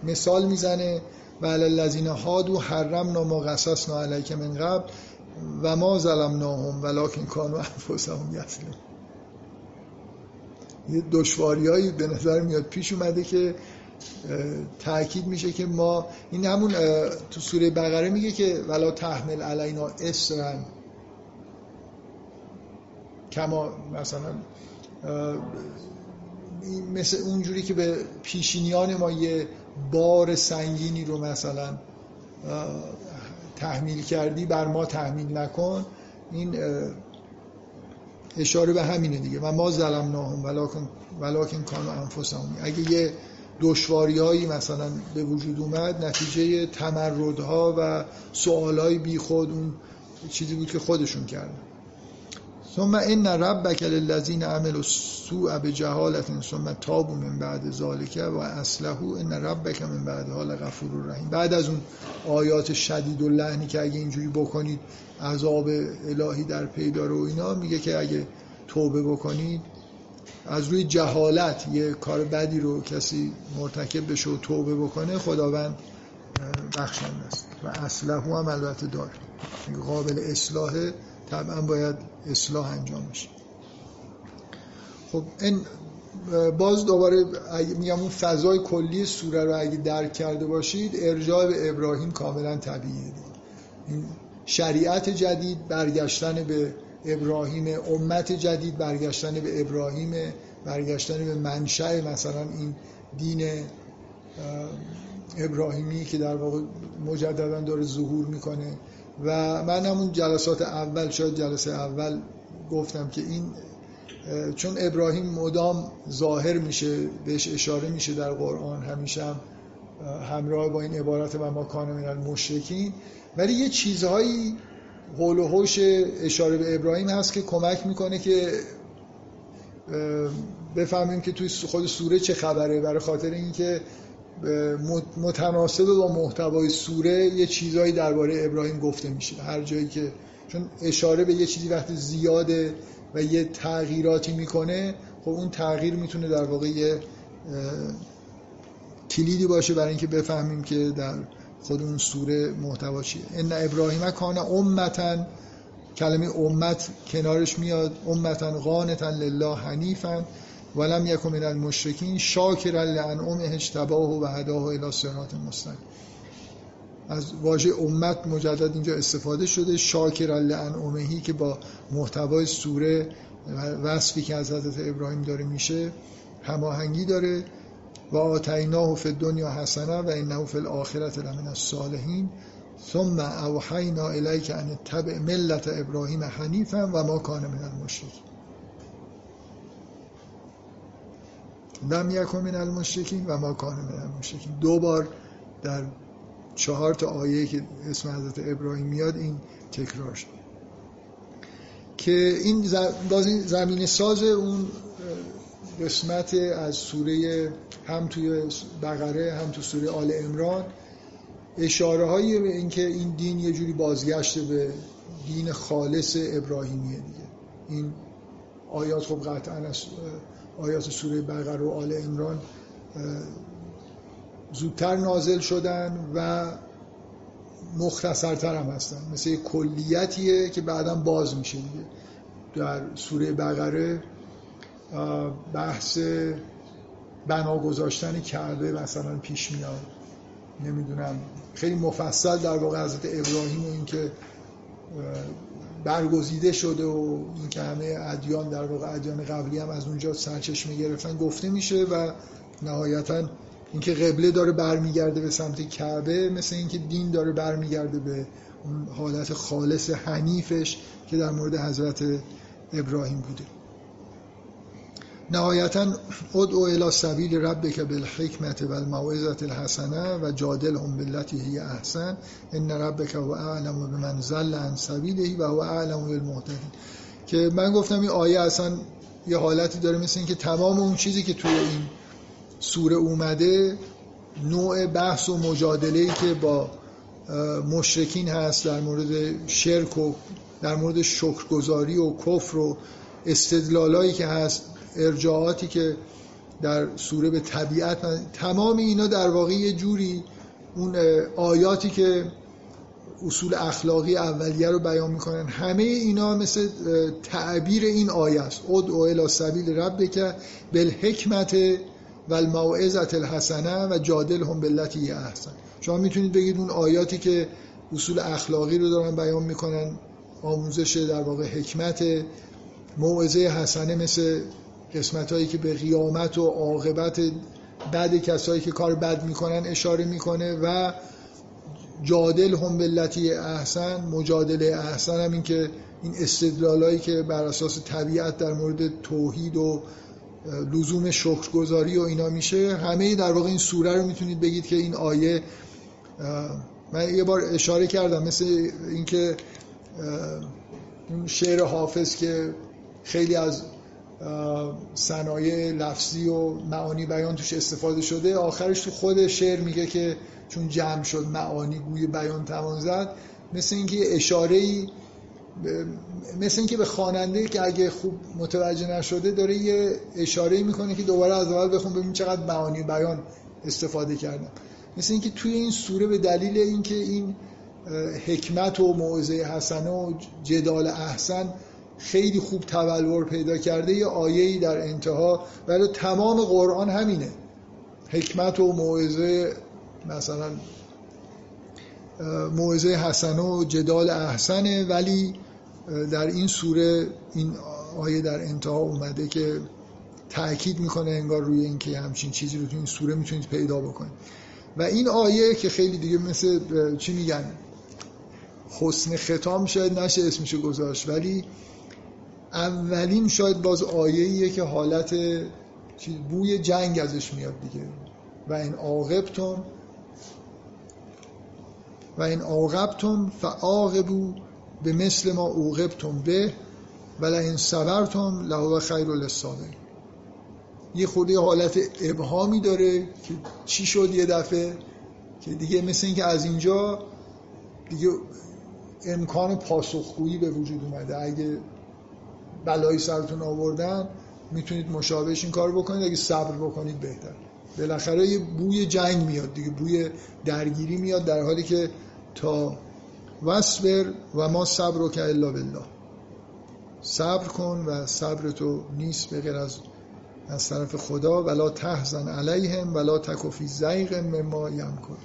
مثال می‌زنه و الذین هادو حرمنا ما قصصنا علیک من قبل و ما ظلمناهم ولکن کانوا انفسهم یظلمون. یه دشواریایی به نظر میاد پیش اومده که تاکید میشه که ما این همون تو سوره بقره میگه که ولا تحمل علینا اسرن کما مثلا مثل اونجوری که به پیشینیان ما یه بار سنگینی رو مثلا تحمیل کردی بر ما تحمیل نکن. این اشاره به همینه دیگه. و ما ظلمناهم ولکن ولکن کانوا انفسهم. اگه یه دشواریهایی مثلا به وجود اومد نتیجه تمردها و سوالای بیخود اون چیزی بود که خودشون کردن. ثم ان ربک للذین عملوا السوء بجهالت ثم تابوا من بعد ذلك و اصلحوا ان ربک من بعد حال غفور رحیم بعد از اون آیات شدید و لعنی که اگه اینجوری بکنید عذاب الهی در پیدار و اینا میگه که اگه توبه بکنید از روی جهالت یه کار بدی رو کسی مرتکب بشه و توبه بکنه خداوند بخشنده است. و اصله هم البته داره. قابل اصلاحه طبعا باید اصلاح انجام بشه. خب این باز دوباره میگم اون فضای کلی سوره رو اگه درک کرده باشید ارجاع به ابراهیم کاملا طبیعیه. این شریعت جدید برگشتن به ابراهیم امت جدید برگشتن به ابراهیم برگشتن به منشأ مثلا این دین ابراهیمی که در واقع مجددا داره ظهور می‌کنه. و من همون جلسات اول شاید جلسه اول گفتم که این چون ابراهیم مدام ظاهر میشه بهش اشاره میشه در قرآن همیشه هم همراه با این عبارت و ما کان من ولی یه چیزهایی حول و حوش اشاره به ابراهیم هست که کمک می‌کنه که بفهمیم که توی خود سوره چه خبره. برای خاطر اینکه متناسب با محتوای سوره یه چیزهایی درباره ابراهیم گفته میشه. هر جایی که چون اشاره به یه چیزی وقتی زیاده و یه تغییراتی می‌کنه خب اون تغییر می‌تونه در واقع یه کلیدی باشه برای اینکه بفهمیم که در خود اون سوره محتوا چیه؟ ان ابراهیم کان امتا کلمه امت کنارش میاد امتا قانتا لله حنیفا ولم یکن من المشرکین شاکرا لانعمه اجتباه و هداه الی صراط مستقیم. از واژه امت مجدد اینجا استفاده شده شاکر لانعمهی که با محتوای سوره وصفی که از حضرت ابراهیم داره میشه هماهنگی داره. و آتیناه فی دنیا حسنه و انه فی الاخرت لمن الصالحین. ثم اوحینا الیک ان تبع ملت ابراهیم حنیفا و ما کان من المشرکین. لم یکن من المشرکین و ما کان من المشرکین. دو بار در چهار تا آیه که اسم حضرت ابراهیم میاد این تکرار شد. که این زمین ساز اون قسمت از سوره هم توی بقره هم تو سوره آل امران اشاره هایی به اینکه این دین یه جوری بازگشته به دین خالص ابراهیمیه دیگه. این آیات خب قطعا از آیات سوره بقره و آل امران زودتر نازل شدن و مختصرتر هم هستن. مثل کلیتیه که بعدا باز میشه دیگه. در سوره بقره بحث بنا گذاشتن کعبه مثلا پیش میاد. نمی‌دونم. خیلی مفصل در واقع حضرت ابراهیم و اینکه برگزیده شده و اینکه همه ادیان در واقع ادیان قبلی هم از اونجا سرچشمه گرفتن. گفته میشه و نهایتا اینکه قبله داره برمیگرده به سمت کعبه مثل اینکه دین داره برمیگرده به حالت خالص حنیفش که در مورد حضرت ابراهیم بوده. نهایتا ادعو الى سبیل ربک بالحکمت و الموعظت الحسنه و جادل هم بالتي هی احسن. ان ربک هو اعلم بمن ضل عن سبیله و هو اعلم بالمهتدین. که من گفتم این آیه اصلا یه حالتی داره مثل اینکه تمام اون چیزی که توی این سوره اومده نوع بحث و مجادله ای که با مشرکین هست در مورد شرک و در مورد شکرگزاری و کفر و استدلالایی که هست ارجاعاتی که در سوره به طبیعت تمام اینا در واقع یه جوری اون آیاتی که اصول اخلاقی اولیه رو بیان می‌کنن. همه اینا مثل تعبیر این آیه است. ادعو الی سبیل ربک بالحکمت و الموعظت الحسنه و جادل هم بلتی احسن. شما می‌تونید بگید اون آیاتی که اصول اخلاقی رو دارن بیان می‌کنن آموزش در واقع حکمت موعظه حسنه مثل قسمت هایی که به قیامت و عاقبت بد کسایی که کار بد می‌کنن اشاره می‌کنه و جادل هم بلتی احسن مجادله احسن هم این که این استدلالایی که بر اساس طبیعت در مورد توحید و لزوم شکرگزاری و اینا میشه. همه در واقع این سوره رو می‌تونید بگید که این آیه من یه بار اشاره کردم مثل اینکه شعر حافظ که خیلی از صنایع لفظی و معانی بیان توش استفاده شده. آخرش تو خود شعر میگه که چون جمع شد معانی گوی بیان توان زد. مثل اینکه اشاره ای مثل اینکه به خواننده که اگه خوب متوجه نشده داره یه اشاره می‌کنه که دوباره از اول بخون ببین چقدر معانی بیان استفاده کردم. مثل اینکه توی این سوره به دلیل اینکه این حکمت و موعظه حسنه و جدال احسن خیلی خوب تبلور پیدا کرده یه آیه‌ای در انتها. ولی تمام قرآن همینه. حکمت و موعظه مثلا موعظه حسنه و جدال احسنه. ولی در این سوره این آیه در انتها اومده که تاکید می‌کنه انگار روی اینکه همچین چیزی رو تو این سوره می‌تونید پیدا بکنید. و این آیه که خیلی دیگه مثل چی میگن؟ حسن ختام شاید نشه اسمشو گذاشت. ولی اولین شاید باز آیه که حالت بوی جنگ ازش میاد دیگه. و این عاقبتم و این عاقبتم فعاقبو به مثل ما عوقبتم به ولی این صبرتم لهو خیر للصابرین. یه خودی حالت ابهامی داره که چی شد یه دفعه؟ که دیگه مثل اینکه از اینجا دیگه امکان پاسخگویی به وجود اومده. اگه بلایی سرتون آوردن می‌تونید مشابهش این کار بکنید. اگه صبر بکنید بهتر. بالاخره یه بوی جنگ میاد دیگه بوی درگیری میاد در حالی که تا وصبر و ما صبر رو که الا بالله. صبر کن و صبر تو نیست به غیر از از طرف خدا. ولا تحزن علیهم ولا تکفی زیغ مما یم کن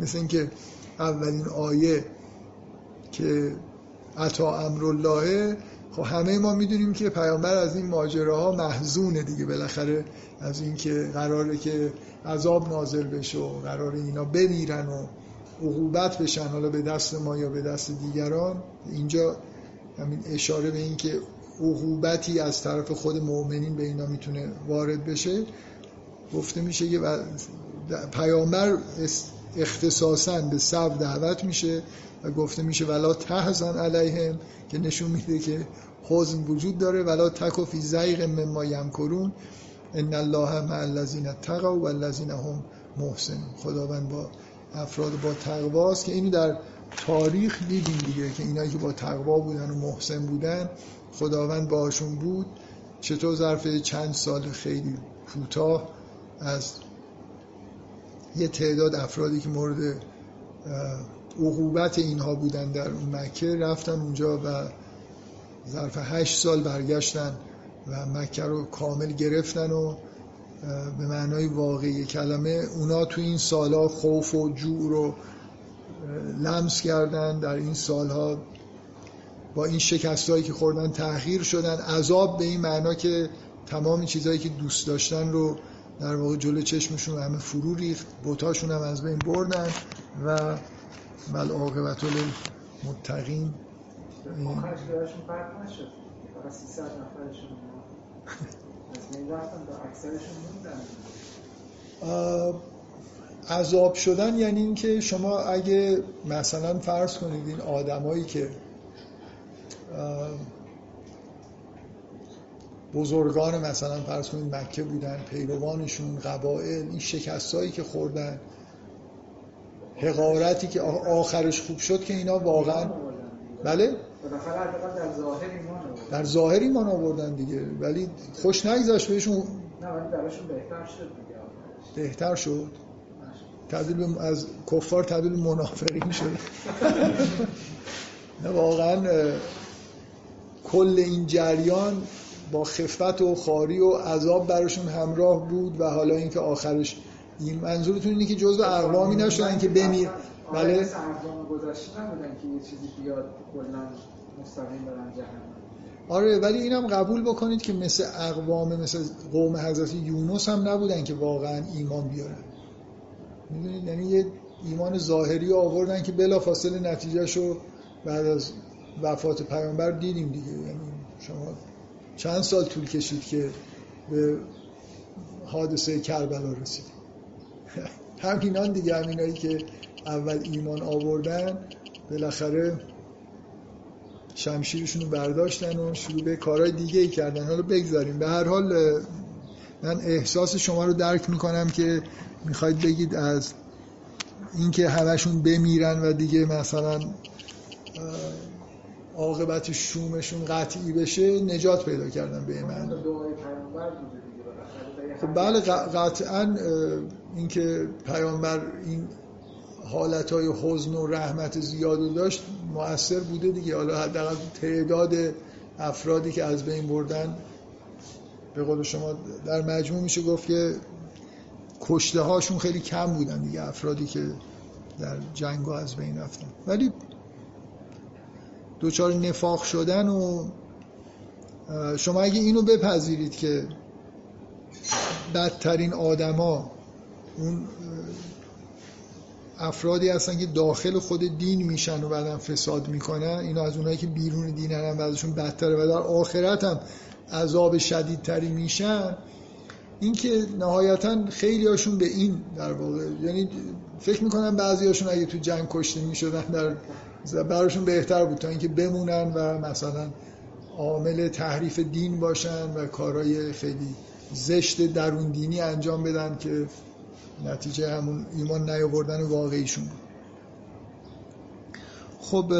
مثل اینکه اولین آیه که عطا امرالله خب همه ما می‌دونیم که پیامبر از این ماجراها محزونه دیگه. بالاخره از اینکه قراره که عذاب نازل بشه و قراره اینا بمیرن و عقوبت بشن حالا به دست ما یا به دست دیگران. اینجا همین اشاره به این که عقوبتی از طرف خود مؤمنین به اینا می‌تونه وارد بشه. گفته میشه که پیامبر اختصاصا به صبر دعوت میشه و گفته میشه ولا تحزن علیهم که نشون میده که حزن وجود داره. ولا تکو فی زیغ مما یمکرون ان الله مع الذین اتقوا والذین هم محسن خداوند با افراد با تقواست که اینو در تاریخ دیدیم دیگه که اینایی که با تقوا بودن و محسن بودن خداوند باشون بود. چطور ظرف چند سال خیلی کوتاه از یه تعداد افرادی که مورد عقوبت اینها بودن در اون مکه رفتن اونجا و ظرف هشت سال برگشتن و مکه رو کامل گرفتن و به معنای واقعی کلمه اونا تو این سالها خوف و جوع رو لمس کردن. در این سالها با این شکستهایی که خوردن تغییر شدن. عذاب به این معنا که تمام چیزهایی که دوست داشتن رو در واقع جلو چشمشون همه فرو ریخت بوتاشون هم از بین بردن و بل عاقبت متقین آخرش براشون فرق نشد. فقط 300 نفرشون از بین رفتن و اکثرشون موندن. عذاب شدن یعنی اینکه شما اگه مثلا فرض کنید این آدمایی که بزرگان مثلا فرض کنید مکه بودن پیروانشون قبائل این شکستایی که خوردن حقارتی که آخرش خوب شد که اینا واقعا بله؟ در ظاهر ایمان آوردن. دیگه ولی خوش نگذاشت بهشون. نه ولی درشون بهتر شد دیگه. بهتر شد. تبدیل از کفار تبدیل منافقین شد. نه واقعا کل این جریان با خفت و خاری و عذاب براشون همراه بود و حالا اینکه آخرش این منظورتون اینه که جزء اقوامی نشدن که بمیر. بله. اقوام گذشته نبودن که یه چیزی بیاد کلا مستقیم برن جهنم. آره ولی اینم قبول بکنید که مثل اقوام مثل قوم حضرت یونس هم نبودن که واقعا ایمان بیارن. می‌دونید؟ یعنی یه ایمان ظاهری آوردن که بلافاصله نتیجهشو بعد از وفات پیامبر دیدیم دیگه. یعنی شما چند سال طول کشید که به حادثه کربلا رسید همینان دیگه همینایی که اول ایمان آوردن بالاخره شمشیرشون رو برداشتن و شروع به کارهای دیگه ای کردن. حالا بگذاریم. به هر حال من احساس شما رو درک می‌کنم که می‌خواید بگید از اینکه همشون بمیرن و دیگه مثلا عاقبت شومشون قطعی بشه نجات پیدا کردن به من خب بله قطعا اینکه پیامبر این حالتهای حزن و رحمت زیاد داشت مؤثر بوده دیگه. حالا حداقل تعداد افرادی که از بین بردن به قول شما در مجموع میشه گفت که کشته هاشون خیلی کم بودن دیگه افرادی که در جنگ از بین رفتن. ولی دوچار نفاق شدن و شما اگه اینو بپذیرید که بدترین آدما اون افرادی هستن که داخل خود دین میشن و بعدم فساد می‌کنن اینو از اونایی که بیرون دینن هم بعدشون بدتره و در آخرت هم عذاب شدیدتری میشن. اینکه نهایتا خیلی هاشون به این در واقع یعنی فکر می‌کنم بعضی هاشون اگه تو جنگ کشته می‌شدن در براشون بهتر بود تا اینکه بمونن و مثلا عامل تحریف دین باشن و کارهای خیلی زشت درون دینی انجام بدن که نتیجه همون ایمان نیاوردن واقعیشون بود. خب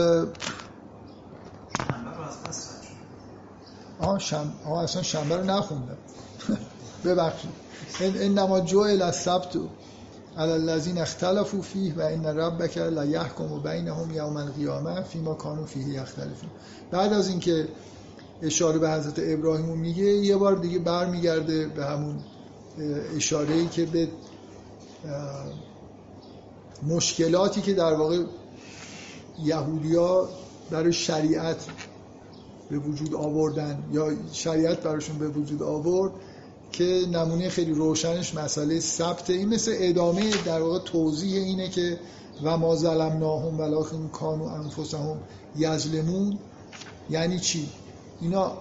آه شم... آه اصلا شنبه رو نخوندم. ببخشید. انما جعل السبت علی الذین اختلفوا فیه و ان ربک لا یحکم بینهم یوم القیامه فیما کانوا فیه یختلفون. بعد از اینکه اشاره به حضرت ابراهیم میگه یه بار دیگه برمیگرده به همون اشاره ای که به مشکلاتی که در واقع یهودیا برای شریعت به وجود آوردن یا شریعت براشون به وجود آورد که نمونه خیلی روشنش مسئله ثبت این مثل ادامه در واقع توضیح اینه که و ما ظلمناهم ولکن کانوا انفسهم یظلمون. یعنی چی؟ اینا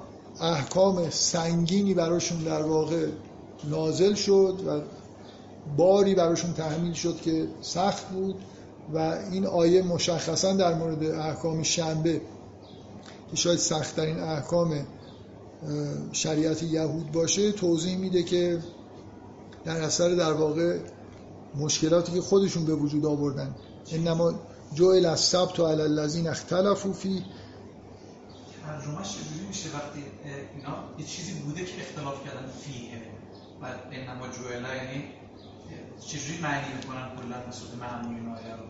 احکام سنگینی براشون در واقع نازل شد و باری براشون تحمیل شد که سخت بود و این آیه مشخصا در مورد احکام شنبه که شاید سختترین احکام شریعت یهود باشه توضیح میده که در اثر در واقع مشکلاتی که خودشون به وجود آوردن. انما جوئل از سبت و الذین اختلفوا فی ترجمهش چجوری میشه وقتی اینا یه چیزی بوده که اختلاف کردن فیه؟ و انما جوئل یعنی چجوری معنی می‌کنن کلا صورت معمولی آیه رو؟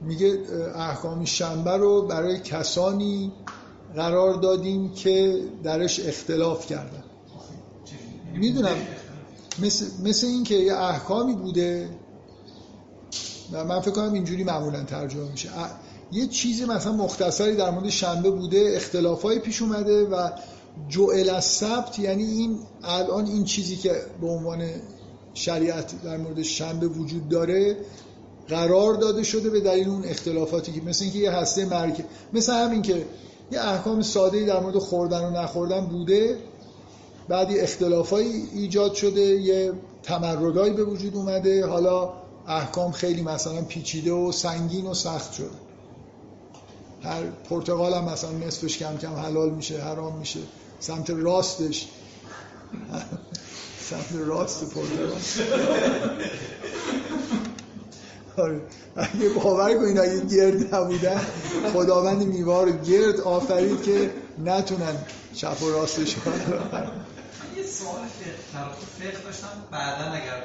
میگه احکام شنبه رو برای کسانی قرار دادیم که درش اختلاف کردن. می‌دونم مثل, مثل این که یه احکامی بوده و من فکر کنم اینجوری معمولا ترجمه میشه. یه چیزی مثلا مختصری در مورد شنبه بوده اختلافایی پیش اومده و جوئل از سبت یعنی این الان این چیزی که به عنوان شریعت در مورد شنبه وجود داره قرار داده شده به دلیل اون اختلافاتی که مثل اینکه یه هسته مرکز مثل همین که یه احکام ساده در مورد خوردن و نخوردن بوده. بعدی اختلافایی ایجاد شده یه تمردایی به وجود اومده. حالا احکام خیلی مثلا پیچیده و سنگین و سخت شده. هر پرتقال هم مثلا نصفش کم کم حلال میشه حرام میشه. سمت راستش. سمت راست پرتقال آره. اگه باور کنید اگه گرد نبودن خداوند میوار رو گرد آفرید که نتونن چپ و راستش کنن یه سوال فقه داشتم بعدا اگر.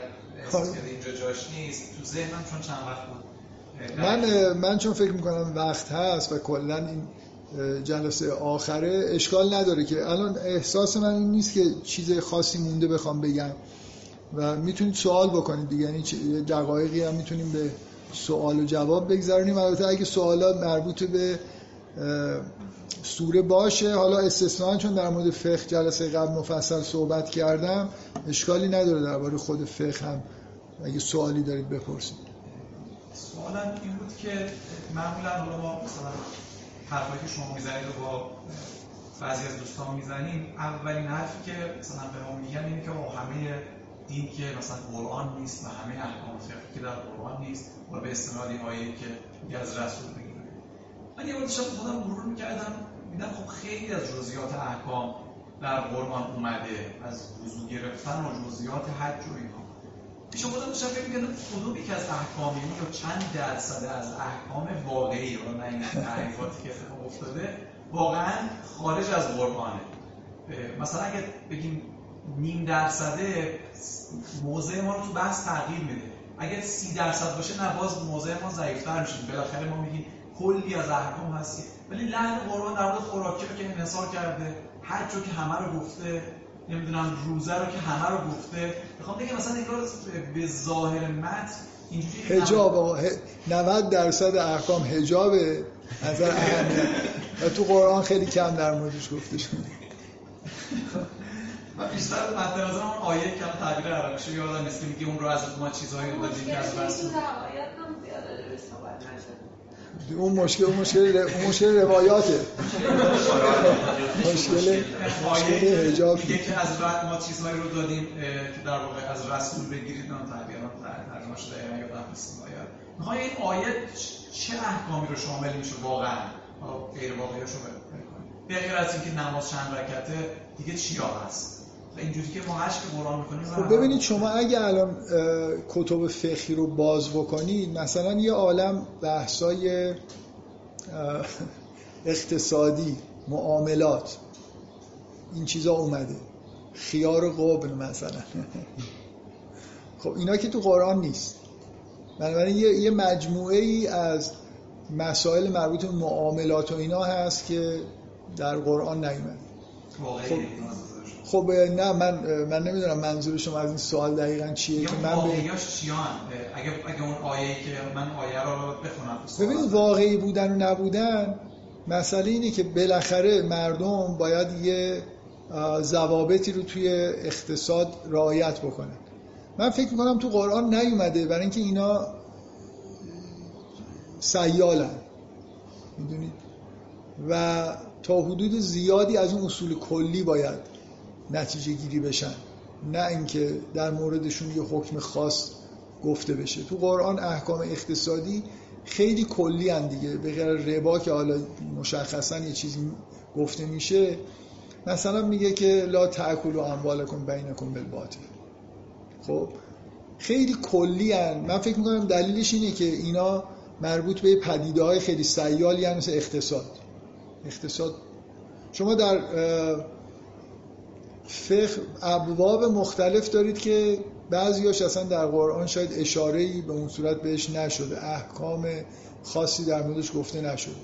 اینجا جاش نیست تو ذهنم چون چند وقت بود من من چون فکر می‌کنم وقت هست و کلا این جلسه آخره اشکال نداره که الان احساس من این نیست که چیز خاصی مونده بخوام بگم و می‌تونید سوال بکنید دیگه. یعنی دقایقی هم می‌تونیم به سوال و جواب بگذاریم البته اگه سوالات مربوط به سوره باشه حالا استثنا چون در مورد فقه جلسه قبل مفصل صحبت کردم اشکالی نداره درباره خود فقه هم اگه سوالی دارید بپرسید. سوالم این بود که معمولا حالا ما مثلا حرفایی که شما می‌زنید با بعضی از دوستان می‌زنیم اولین حرفی که مثلا به ما میگن اینه که همه دین که مثلا قرآن نیست و همه احکام فقهی که در قرآن نیست و به استناد این که از رسول بگیره من یه بار داشتم خودم مرور می‌کردم دیدم خب خیلی از جزئیات احکام در قرآن اومده از وضو گرفتن و جزئیات حج و اینا. پیش خودم داشتم فکر می‌کردم کدوم یک از احکام یا چند درصد از احکام واقعی رو نه این تعریفاتی که اتفاق افتاده واقعا خارج از قرآنه. مثلا اگه بگیم نیم درصده موضع ما رو تو بحث تغییر میده. اگر سی درصد باشه نه باز موضع ما ضعیفتر میشه. بالاخره ما میگیم کلی از احکام هستی ولی لحن قرآن در مورد خوراکی رو که انحصار کرده حج رو که همه رو گفته نمی‌دونم روزه رو که همه رو گفته. می‌خوام بگم مثلا انگار به ظاهر متن حجاب 90 درصد احکام حجاب نظر اهمیت. و تو قرآن خیلی کم در موردش گفته شده. و بیشتر مد نظر اون آیه که الان تعبیر عربیش یادم نیست که اون رو از ما چیزهایی رو دادیم که از رسول اون مشکل اون مشکل اون مشکل روایاته. مشکل مشکل حجاب که از ما چیزهایی رو دادیم که در واقع از رسول بگیرید اون تعبیرات ترجمه شده یا یادم نیست آیات می‌خوای این آیه چه احکامی رو شامل میشه واقعا؟ غیر واقعیشو بکنید به غیر از اینکه نماز چند رکعته دیگه چیا هست؟ اینجوری که ما عشق قرآن می‌کنیم خب ببینید شما اگه الان کتب فقهی رو باز بکنید مثلا یه عالم بحثای اقتصادی معاملات این چیزا اومده. خیار قبل مثلا. خب اینا که تو قرآن نیست. بنابراین یه،, یه مجموعه ای از مسائل مربوط به معاملات و اینا هست که در قرآن نیومده. خب خب نه من من نمی‌دونم منظور شما از این سوال دقیقا چیه که من به چیان؟ اگه اگه اون آیه که من آیه رو بخونم ببینید واقعی بودن و نبودن مسئله اینه که بالاخره مردم باید یه ضوابطی رو توی اقتصاد رعایت بکنن. من فکر می‌کنم تو قرآن نیومده برای اینکه اینا سیالن. می‌دونید و تا حدود زیادی از اون اصول کلی باید نتیجه گیری بشن. نه اینکه در موردشون یه حکم خاص گفته بشه. تو قرآن احکام اقتصادی خیلی کلی هن دیگه. به غیر ربا که حالا مشخصا یه چیزی گفته میشه مثلا میگه که لا تاکلوا اموالکم بینکم بالباطل. خب خیلی کلی هن. من فکر می‌کنم دلیلش اینه که اینا مربوط به پدیده های خیلی سیالی هن مثل اقتصاد. اقتصاد. شما در فقه ابواب مختلف دارید که بعضیاش اصلا در قرآن شاید اشاره به اون صورت بهش نشده احکام خاصی در موردش گفته نشده.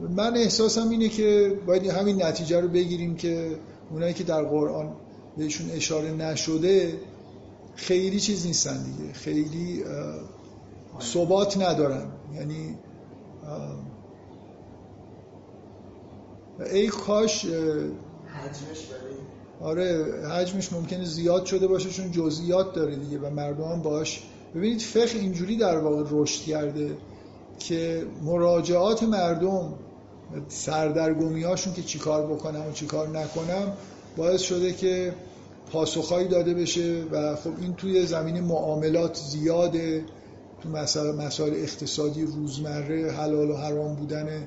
من احساسم اینه که باید همین نتیجه رو بگیریم که اونایی که در قرآن بهشون اشاره نشده خیلی چیز نیستن دیگه. خیلی ثبات ندارن. یعنی ای کاش حجمش آره حجمش ممکنه زیاد شده باشه چون جزئیات داره دیگه و مردم باش. ببینید فقه اینجوری در واقع رشد کرده که مراجعات مردم سردرگمی هاشون که چیکار بکنم و چیکار نکنم باعث شده که پاسخهایی داده بشه و خب این توی زمین معاملات زیاده. تو مسائل, اقتصادی روزمره حلال و حرام بودن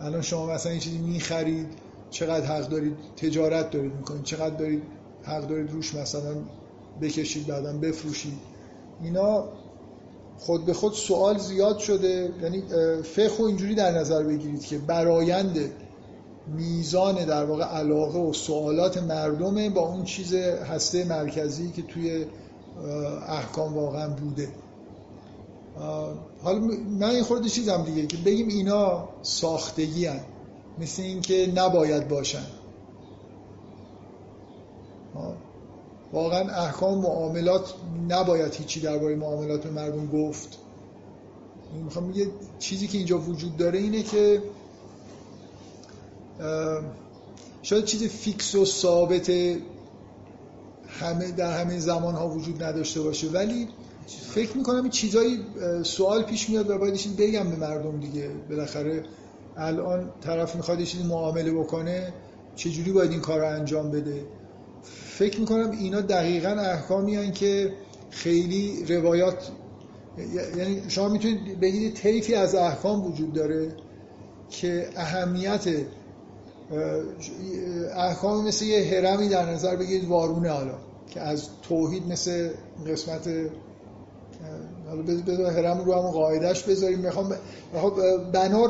الان شما مثلا این چیزی می‌خرید چقدر حق دارید تجارت دارید می‌کنید چقدر دارید حق دارید روش مثلا بکشید بعدا بفروشید. اینا خود به خود سوال زیاد شده. یعنی فقه اینجوری در نظر بگیرید که برایند میزان در واقع علاقه و سوالات مردمه با اون چیز هسته مرکزی که توی احکام واقعا بوده. حالا من این خورده چیزم دیگه که بگیم اینا ساختگی هن. مثل اینکه نباید باشن. واقعا احکام معاملات نباید هیچی درباره معاملات به مردم گفت. می‌خوام یه چیزی که اینجا وجود داره اینه که شاید چیز فیکس و ثابت همه در همه زمان ها وجود نداشته باشه ولی فکر می‌کنم این چیزایی سوال پیش میاد و باید بگم به مردم دیگه. بالاخره الان طرف می‌خواد یه چیزی معامله بکنه چجوری باید این کار رو انجام بده؟ فکر می‌کنم اینا دقیقا احکامی هن که خیلی روایات یعنی شما می‌تونید بگید طیفی از احکام وجود داره که اهمیت احکام مثل یه هرمی در نظر بگیرید وارونه حالا که از توحید مثل قسمت حالا بذار هرم رو همون قاعدش بذاریم. می‌خوام بنا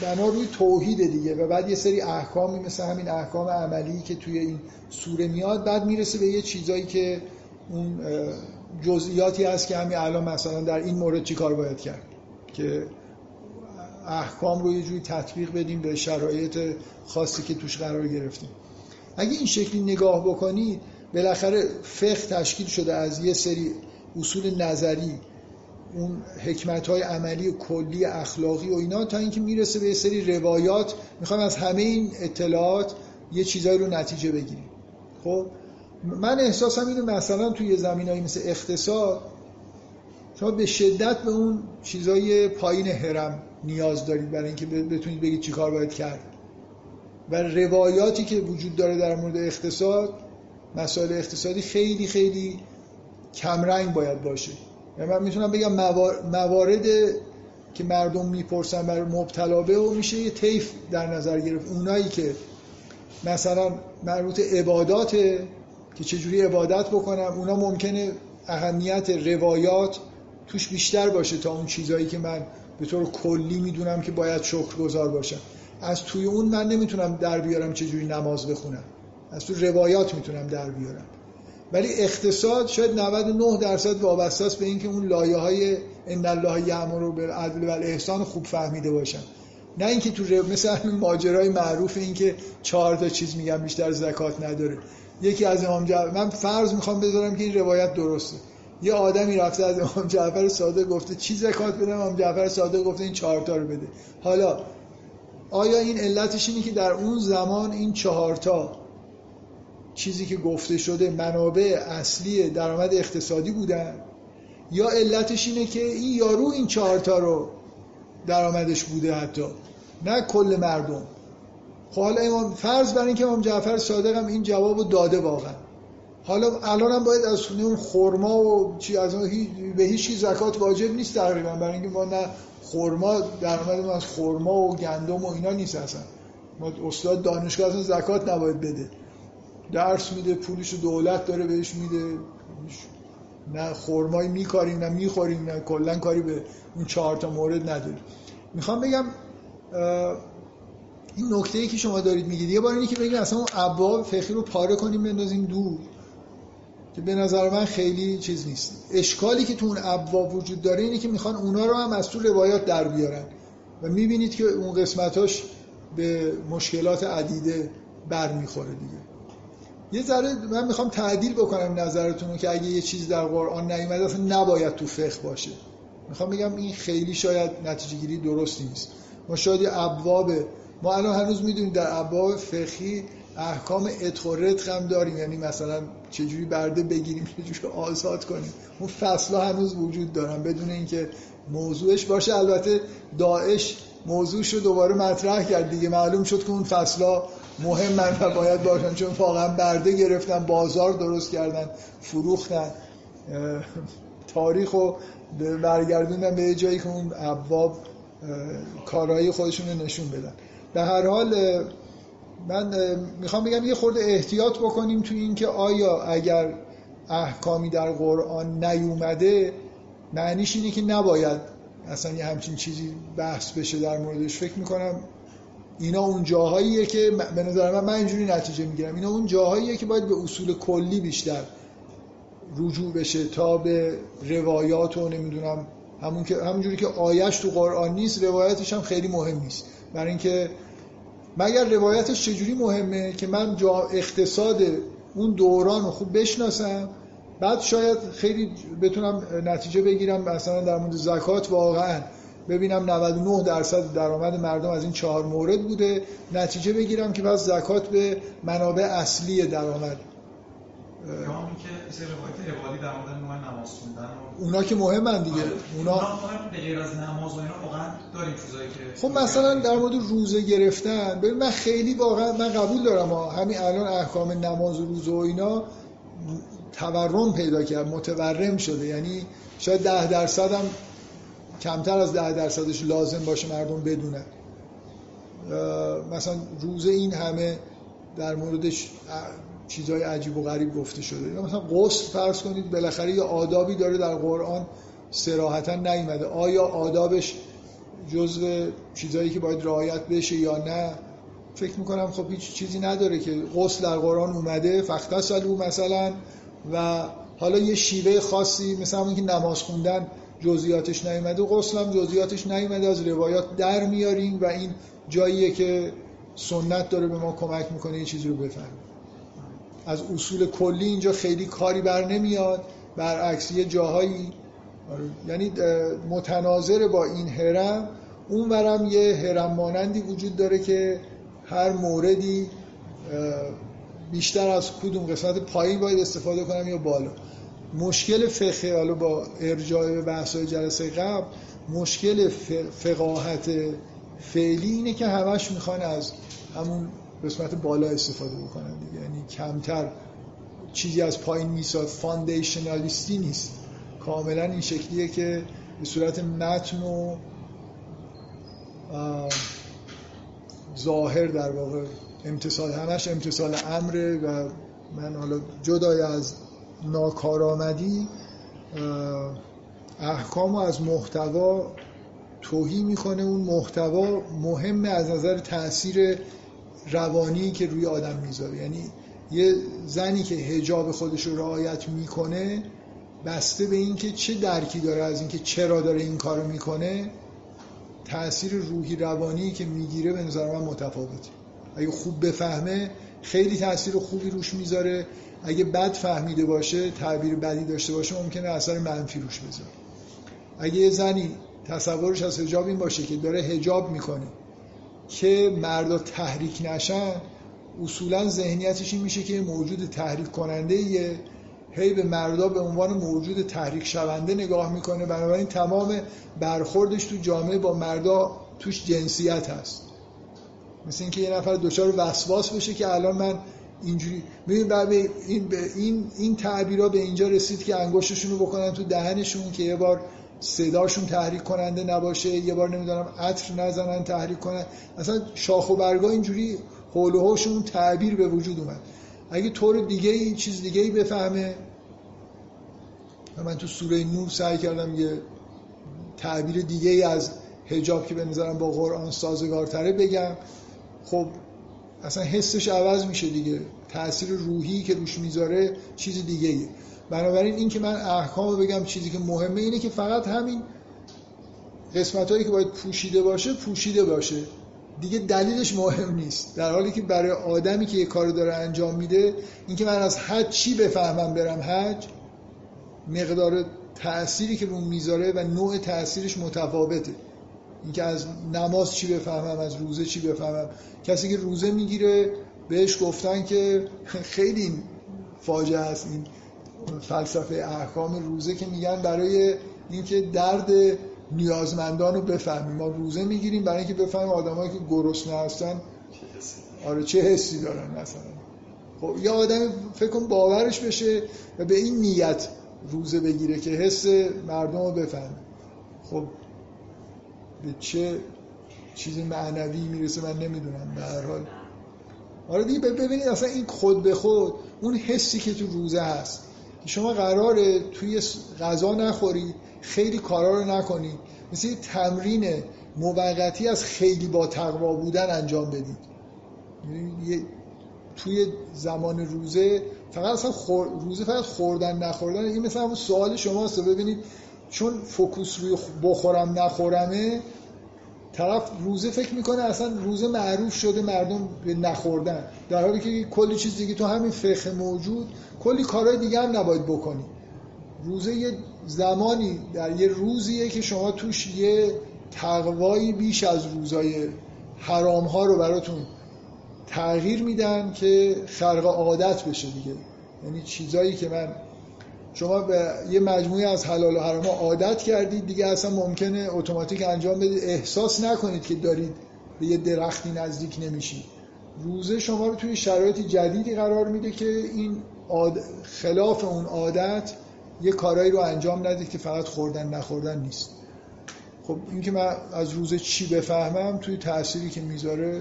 بنا روی توحید دیگه و بعد یه سری احکامی مثل همین احکام عملی که توی این سوره میاد بعد می‌رسه به یه چیزایی که اون جزئیاتی هست که همین الان مثلا در این مورد چی کار باید کرد؟ که احکام رو یه جوری تطبیق بدیم به شرایط خاصی که توش قرار گرفتیم. اگه این شکلی نگاه بکنید بالاخره فقه تشکیل شده از یه سری اصول نظری اون حکمت های عملی کلی اخلاقی و اینا تا اینکه می‌رسه به یه سری روایات می‌خوام از همه این اطلاعات یه چیزایی رو نتیجه بگیریم. خب؟ من احساسم اینو مثلا توی زمینایی مثل اقتصاد شما به شدت به اون چیزای پایین هرم نیاز دارید برای اینکه بتونید بگید چی کار باید کرد. و روایاتی که وجود داره در مورد اقتصاد مسائل اقتصادی خیلی خیلی کمرنگ باید باشه. من می‌تونم بگم موارد که مردم می‌پرسن بر مبتلا به و میشه یه طیف در نظر گرفت. اونایی که مثلا مربوط عبادات که چجوری عبادت بکنم اونا ممکنه اهمیت روایات توش بیشتر باشه تا اون چیزایی که من به طور کلی می‌دونم که باید شکر گذار باشم. از توی اون من نمی‌تونم در بیارم چجوری نماز بخونم. از تو روایات می‌تونم در بیارم. ولی اقتصاد شاید 99 درصد وابسته است به اینکه اون لایه های ان الله یامر بالعدل والاحسان خوب فهمیده باشن. نه اینکه تو مثل ماجرای معروف این که چهار تا چیز میگم بیشتر زکات نداره. یکی از امام جعفر من فرض می‌خوام بذارم که این روایت درسته. یه آدمی رفته از امام جعفر صادق گفته چی زکات بدم؟ امام جعفر صادق گفته این چهار تا رو بده. حالا آیا این علتش اینه که در اون زمان این چهار تا چیزی که گفته شده منابع اصلی درآمد اقتصادی بودن؟ یا علتش اینه که این یارو این چهارتا رو درآمدش بوده حتی نه کل مردم. خب حالا امام فرض بر اینکه امام جعفر صادق هم این جواب رو داده واقعا. حالا الان هم باید از اون خرما و چی از اون به هیچ زکات واجب نیست تقریبا. برای اینکه ما نه خرما درآمد ما از خرما و گندم و اینا نیست اصلا. ما استاد دانشگاه اصلا زکات نباید بده. درس میده پولش دولت داره بهش میده. نه خرمایی میکاریم نه می‌خوریم نه کلا کاری به اون چهار تا مورد نداریم. می‌خوام بگم این نکته ای که شما دارید میگید یه بار اینی که بگیم اصلا اون فقهی رو پاره کنیم بندازیم دور که به نظر من خیلی چیز نیست. اشکالی که تو اون ابواب وجود داره اینه که می‌خوان اونا رو هم از تو روایات در بیارن. و می‌بینید که اون قسمتاش به مشکلات عدیده برمیخوره دیگه. یه ذره من می‌خوام تعدیل بکنم نظرتون که اگه یه چیز در قرآن نیومده اصلا نباید تو فقه باشه. می‌خوام بگم این خیلی شاید نتیجه گیری درست نیست. ما شاید ابواب ما الان هنوز می‌دونیم در ابواب فقهی احکام اتخورت هم داریم. یعنی مثلا چجوری برده بگیریم چجوری آزاد کنیم. اون فصلا هنوز وجود دارن. بدون اینکه موضوعش باشه البته داعش موضوعش رو دوباره مطرح کرد. دیگه معلوم شد که اون فصلا مهم من باید باشن چون واقعا برده گرفتن بازار درست کردن فروختن. تاریخ رو برگردوندن به جایی که اون ابواب کارهای خودشون رو نشون بدن. به هر حال من می‌خوام بگم یه خورده احتیاط بکنیم تو این که آیا اگر احکامی در قرآن نیومده معنیش اینه که نباید اصلا یه همچین چیزی بحث بشه در موردش. فکر می‌کنم اینا اون جاهاییه که به نظر من من اینجوری نتیجه می‌گیرم. اینا اون جاهاییه که باید به اصول کلی بیشتر رجوع بشه تا به روایات و نمی‌دونم همون که همونجوری که آیش تو قرآن نیست روایتش هم خیلی مهم نیست. برای اینکه مگر روایتش چجوری مهمه که من جا اقتصاد اون دوران رو خوب بشناسم بعد شاید خیلی بتونم نتیجه بگیرم مثلا در مورد زکات واقعا. ببینم 99 درصد درآمد مردم از این چهار مورد بوده نتیجه بگیرم که پس زکات به منابع اصلی درآمد اونا که مهمن دیگه آره. اونا غیر از نماز و اینا واقعا داریم چیزایی که خب مثلا در مورد روزه گرفتن ببین من خیلی واقعا من قبول دارم ها. همین الان احکام نماز و روزه و اینا تورم پیدا کرد متورم شده یعنی شاید ده درصد هم کمتر از ده درصدش لازم باشه مردم بدونن. مثلا روزه این همه در موردش چیزهای عجیب و غریب گفته شده. مثلا غسل فرض کنید بالاخره یه آدابی داره در قرآن سراحتا نیومده. آیا آدابش جزو چیزهایی که باید رعایت بشه یا نه؟ فکر می‌کنم خب هیچ چیزی نداره که غسل در قرآن اومده فقط سالو مثلا و حالا یه شیوه خاصی مثلا اون که نماز خوندن جزئیاتش نیومده غسل هم جزئیاتش نیومده از روایات در میاریم و این جاییه که سنت داره به ما کمک می‌کنه یه چیزی رو بفهمیم. از اصول کلی اینجا خیلی کاری بر نمیاد برعکس یه جاهایی آره، یعنی متناظر با این هرم اون ورم یه هرم مانندی وجود داره که هر موردی بیشتر از کدوم قسمت پایین باید استفاده کنم یا بالا. مشکل فقه حالا با ارجاع به بحث‌های جلسه قبل مشکل فقاهت فعلی اینه که همش می‌خوان از همون قسمت بالا استفاده بکنن یعنی کمتر چیزی از پایین میساد فاندیشنالیستی نیست. کاملا این شکلیه که به صورت متن و ظاهر در واقع امتصال همش امتصال امره و من حالا جدای از ناکارآمدی احکام از محتوا توهی می‌کنه. اون محتوا مهمه از نظر تاثیر روانی که روی آدم می‌ذاره. یعنی یه زنی که هجاب خودش رو رعایت می‌کنه بسته به اینکه چه درکی داره از اینکه چرا داره این کارو می‌کنه تاثیر روحی روانی که می‌گیره به نظر من متفاوته. اگه خوب بفهمه خیلی تاثیر خوبی روش می‌ذاره. اگه بد فهمیده باشه تعبیر بدی داشته باشه ممکنه اثر منفی روش بذاره. اگه یه زنی تصورش از هجاب این باشه که داره هجاب می‌کنه که مردا تحریک نشن اصولا ذهنیتش این میشه که موجود تحریک کننده یه هی به مردا به عنوان موجود تحریک شونده نگاه می‌کنه. بنابراین تمام برخوردش تو جامعه با مردا توش جنسیت هست. مثل اینکه یه نفر دچار وسواس بشه که الان من اینجوری ببین بعد این این این تعبیرا به اینجا رسید که انگشتشون رو بکنن تو دهنشون که یه بار صداشون تحریک کننده نباشه یه بار نمی‌دونم عطر نزنن تحریک کنن. اصلا شاخ و برگا اینجوری حول تعبیر به وجود اومد. اگه طور دیگه این چیز دیگه ای بفهمه من تو سوره نور سعی کردم یه تعبیر دیگه ای از هجاب که به نظرم با قرآن سازگارتره بگم. خب اصلا حسش عوض میشه دیگه. تاثیر روحی که روش می‌ذاره چیز دیگه ایه بنابراین این که من احکام بگم چیزی که مهمه اینه که فقط همین قسمت هایی که باید پوشیده باشه پوشیده باشه. دیگه دلیلش مهم نیست. در حالی که برای آدمی که یه کار داره انجام میده اینکه من از حج چی بفهمم برم حج مقدار تأثیری که رو می‌ذاره و نوع تأثیرش متفاوته. اینکه از نماز چی بفهمم از روزه چی بفهمم. کسی که روزه می‌گیره بهش گفتن که خیلی فاجعه است این فلسفه احکام روزه که میگن برای اینکه درد نیازمندان رو بفهمیم. ما روزه می‌گیریم برای اینکه بفهمیم آدمایی که گرسنه هستن. آره چه حسی دارن مثلا؟ خب یه آدم فکر کن باورش بشه و به این نیت روزه بگیره که حس مردم رو بفهمه. خب به چه چیز معنوی می‌رسه من نمی‌دونم به هر حال. آره دیگه ببینید اصلا این خود به خود اون حسی که تو روزه هست. شما قراره توی غذا نخورید خیلی کارا رو نکنید مثل یه تمرین موقتی از خیلی با تقوا بودن انجام بدید. یعنی توی زمان روزه فقط اصلا روزه فقط خوردن نخوردن این مثلا سوال شماست. ببینید چون فوکوس روی بخورم نخورمه طرف روزه فکر می‌کنه اصلا روزه معروف شده مردم به نخوردن. در حالی که کلی چیز دیگه تو همین فقه موجود کلی کارهای دیگه هم نباید بکنی. روزه یه زمانی در یه روزیه که شما توش یه تقوایی بیش از روزای حرام ها رو براتون تغییر میدن که خرق عادت بشه دیگه. یعنی چیزایی که من شما به یه مجموعه از حلال و حرام عادت کردید دیگه اصلا ممکنه اتوماتیک انجام بدید. احساس نکنید که دارید به یه درختی نزدیک نمیشید. روزه شما رو توی شرایط جدیدی قرار میده که این خلاف اون عادت یه کارایی رو انجام ندید که فقط خوردن نخوردن نیست. خب این که من از روزه چی بفهمم توی تأثیری که می‌ذاره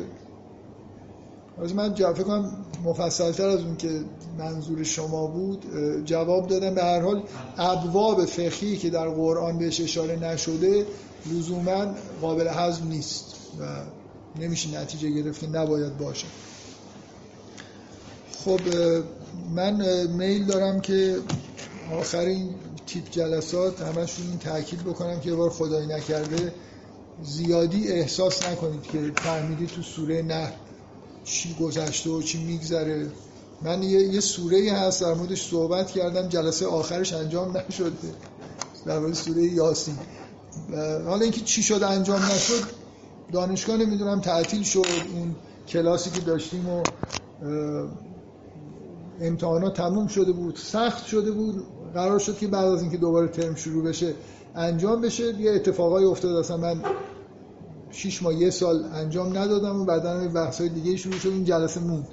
از من جواب کنم مفصلتر از اون که منظور شما بود جواب دادم. به هر حال ابواب فقهی که در قرآن بهش اشاره نشده لزوما قابل حذف نیست و نمیشه نتیجه گرفت نباید باشه. خب من میل دارم که آخر این تیپ جلسات همشون این تاکید بکنم که یه بار خدایی نکرده زیادی احساس نکنید که فهمیدید تو سوره نه چی گذشته و چی میگذره. من یه, یه سوره هست در موردش صحبت کردم جلسه آخرش انجام نشده. در مورد سوره یاسین. حالا اینکه چی شد انجام نشد دانشگاه نمی‌دونم تعطیل شد. اون کلاسی که داشتیم و امتحانات تموم شده بود سخت شده بود. قرار شد که بعد از اینکه دوباره ترم شروع بشه انجام بشه. یه اتفاقای افتاد. اصلا من شیش ماه یه سال انجام ندادم و بعدا بحث های دیگه شروع شد این جلسه مون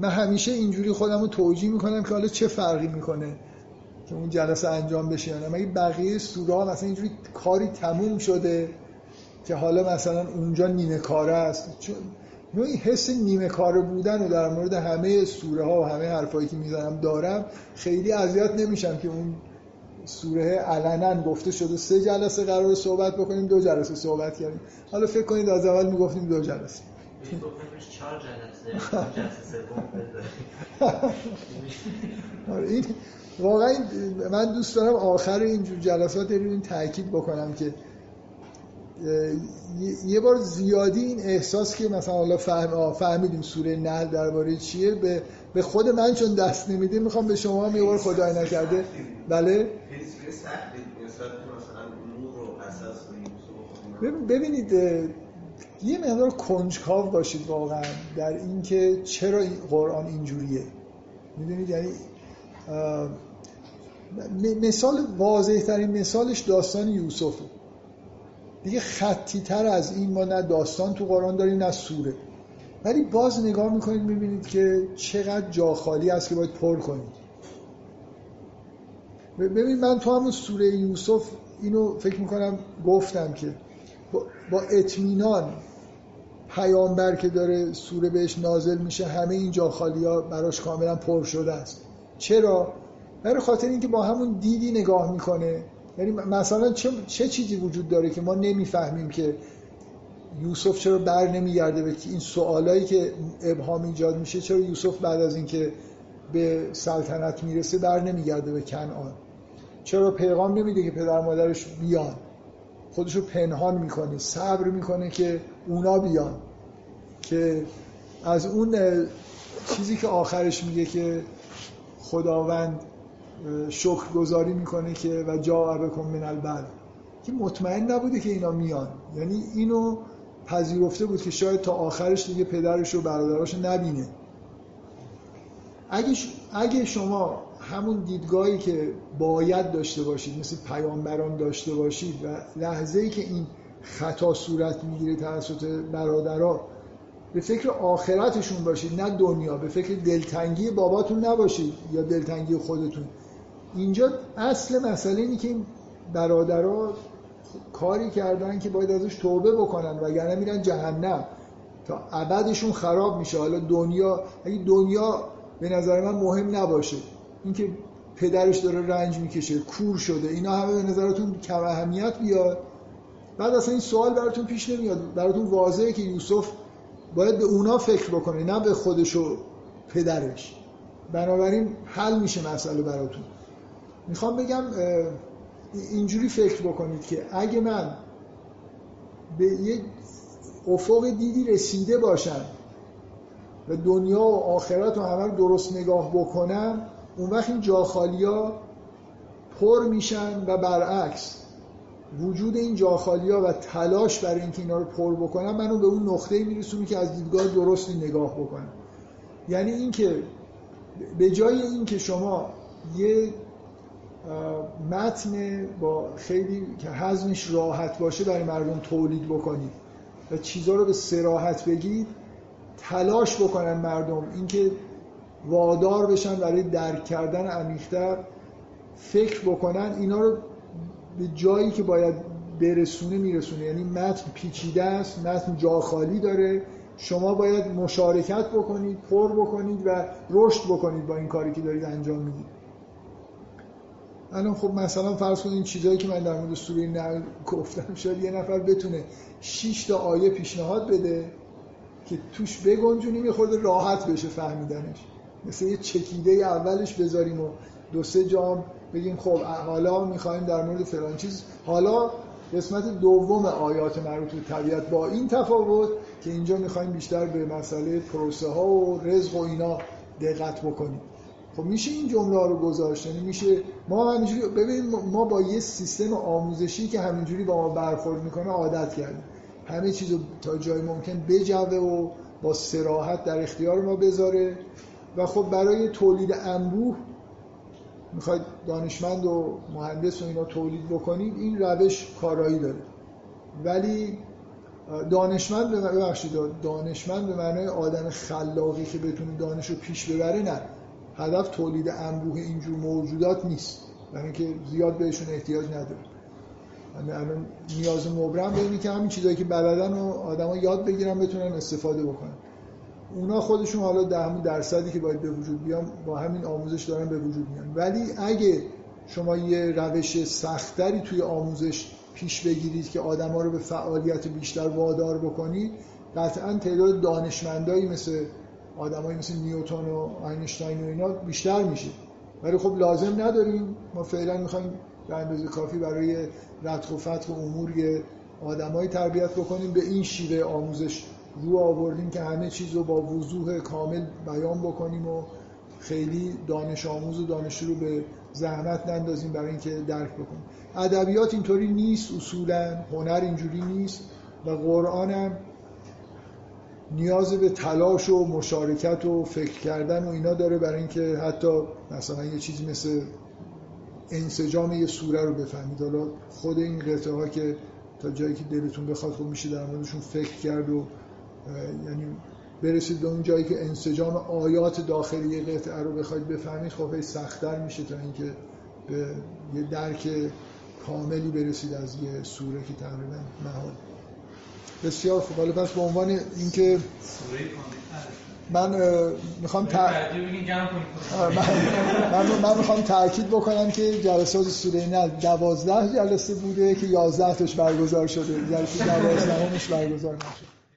من همیشه اینجوری خودم رو توجیه می‌کنم که حالا چه فرقی می‌کنه که اون جلسه انجام بشه یا مگه بقیه سورا مثلا اینجوری کاری تموم شده که حالا مثلا اونجا نیمه کاره است؟ چون این حس نیمه کاره بودن و در مورد همه سوره ها و همه حرفایی که می‌زنم دارم خیلی اذیت نمیشم که اون سوره علنا گفته شده. سه جلسه قرار صحبت بکنیم دو جلسه صحبت کردیم. حالا فکر کنید از اول می‌گفتیم دو جلسه. آره، این واقعا من دوست دارم آخر اینجور جلسات این تاکید بکنم که یه بار زیادی این احساس که مثلا حالا فهم فهمیدیم سوره نحل درباره چیه به به خود من چون دست نمیده می‌خوام به شما هم یه بار خدای نکرده. بله؟ ببینید یه مقدار کنجکاو باشید واقعا در اینکه چرا قرآن اینجوریه. می‌دونید؟ یعنی مثال واضح ترین مثالش داستان یوسفه. دیگه خطی تر از این ما نه داستان تو قرآن داریم نه سوره. ولی باز نگاه می‌کنید می‌بینید که چقدر جا خالی هست که باید پر کنید. ببین من تو همون سوره یوسف اینو فکر می‌کنم گفتم که با اطمینان پیامبر که داره سوره بهش نازل میشه همه این جا خالی ها براش کاملا پر شده است. چرا؟ برای خاطر اینکه با همون دیدی نگاه می‌کنه. یعنی مثلا چه, چه چیزی وجود داره که ما نمی‌فهمیم که یوسف چرا بر نمیگرده به این سوالایی که ابهام ایجاد میشه چرا یوسف بعد از اینکه به سلطنت می‌رسه بر نمیگرده به کنعان؟ چرا پیغام نمیده که پدر مادرش بیان؟ خودشو پنهان می‌کنه صبر می‌کنه که اونا بیان. که از اون چیزی که آخرش میگه که خداوند شکر گذاری می‌کنه که و جا بکن من البل که مطمئن نبوده که اینا میان. یعنی اینو پذیرفته بود که شاید تا آخرش دیگه پدرش و برادراش نبینه. اگه, اگه شما همون دیدگاهی که باید داشته باشید مثل پیامبران داشته باشید و لحظه ای که این خطا صورت می‌گیره توسط برادرها به فکر آخرتشون باشید نه دنیا. به فکر دلتنگی باباتون نباشید یا دلتنگی خودتون. اینجا اصل مسئله اینه که این برادرها کاری کردن که باید ازش توبه بکنن وگرنه میرن جهنم. تا ابدشون خراب میشه. حالا دنیا اگه دنیا به نظر من مهم نباشه. اینکه پدرش داره رنج می‌کشه کور شده اینا همه به نظرتون کم اهمیت بیاد؟ بعد اصلا این سوال براتون پیش نمیاد. براتون واضحه که یوسف باید به اونا فکر بکنه نه به خودش و پدرش. بنابراین حل میشه مسئله براتون. می‌خوام بگم اینجوری فکر بکنید که اگه من به یک افق دیدی رسیده باشم و دنیا و آخرت و همه درست نگاه بکنم اون وقت این جاخالی ها پر میشن و برعکس وجود این جاخالی ها و تلاش برای اینکه اینا رو پر بکنم منو به اون نقطه میرسونی که از دیدگاه درستی نگاه بکنم. یعنی اینکه به جای اینکه شما یه متن با خیلی که حزمش راحت باشه برای مردم تولید بکنید و چیزها رو به سراحت بگید تلاش بکنن مردم اینکه وادار بشن برای درک کردن عمیق‌تر فکر بکنن اینا رو به جایی که باید برسونه میرسونه. یعنی متن پیچیده است متن جا خالی داره. شما باید مشارکت بکنید پر بکنید و رشد بکنید با این کاری که دارید انجام می‌دید. الان خب مثلا فرض کنید این چیزایی که من در مورد سوره نحل گفتم شاید یه نفر بتونه 6 تا آیه پیشنهاد بده که توش بگنجونیم یه خورده راحت بشه فهمیدنش. مثل یه چکیده اولش بذاریم و دو سه جام بگیم خب حالا می‌خوایم در مورد فلان چیز. حالا قسمت دوم آیات مربوط به طبیعت با این تفاوت که اینجا می‌خوایم بیشتر به مسئله پروسه ها و رزق و اینا دقت بکنیم. خب میشه این جمله رو گذاشت؟ یعنی میشه ما همینجوری ببین ما با یه سیستم آموزشی که همینجوری با ما برخورد می‌کنه عادت کردیم. همه چیز رو تا جای ممکن بجوه و با سراحت در اختیار ما بذاره. و خب برای تولید انبوه می‌خواید دانشمند و مهندس و اینا تولید بکنید این روش کارایی داره. ولی دانشمند به ببخشید دانشمند به معنای آدم خلاقی که بتونه دانش رو پیش ببره نه. هدف تولید انبوه اینجور موجودات نیست. برای اینکه زیاد بهشون احتیاج نداره یعنی الان نیاز مبرم به که همین چیزایی که بلدن و آدما یاد بگیرن بتونن استفاده بکنن. اونا خودشون حالا ده درصدی که باید به وجود بیان با همین آموزش دارن به وجود میان. ولی اگه شما یه روش سختری توی آموزش پیش بگیرید که آدما رو به فعالیت بیشتر وادار بکنید قطعا تعداد دانشمندایی مثل آدمایی مثل نیوتن و آینشتاین و اینا بیشتر میشه. ولی خب لازم نداریم. ما فعلا می‌خوایم به اندازه کافی برای رتق و فتق و امور آدمایی تربیت بکنیم. به این شیوه آموزش رو آوردیم که همه چیز رو با وضوح کامل بیان بکنیم و خیلی دانش آموز و دانشجو رو به زحمت نندازیم برای اینکه درک بکنیم. ادبیات اینطوری نیست. اصولا هنر اینجوری نیست و قرآن هم نیاز به تلاش و مشارکت و فکر کردن و اینا داره برای اینکه حتی مثلا یه چیزی مثل انسجام یه سوره رو بفهمید. حالا خود این قطعه ها که تا جایی که دلتون بخواد خب میشه در موردشون فکر کرد و یعنی برسید به اون جایی که انسجام آیات داخلی قطعه رو بخواید بفهمید خب سختتر میشه تا اینکه به یه درک کاملی برسید از یه سوره که تقریبا محال. بسیار خوب. حالا پس به عنوان اینکه من می‌خوام تا... من, من می‌خوام تاکید بکنم که جلسات سوره نه دوازده جلسه بوده که یازده تاش برگزار شده. جلسه دوازده برگزار نشد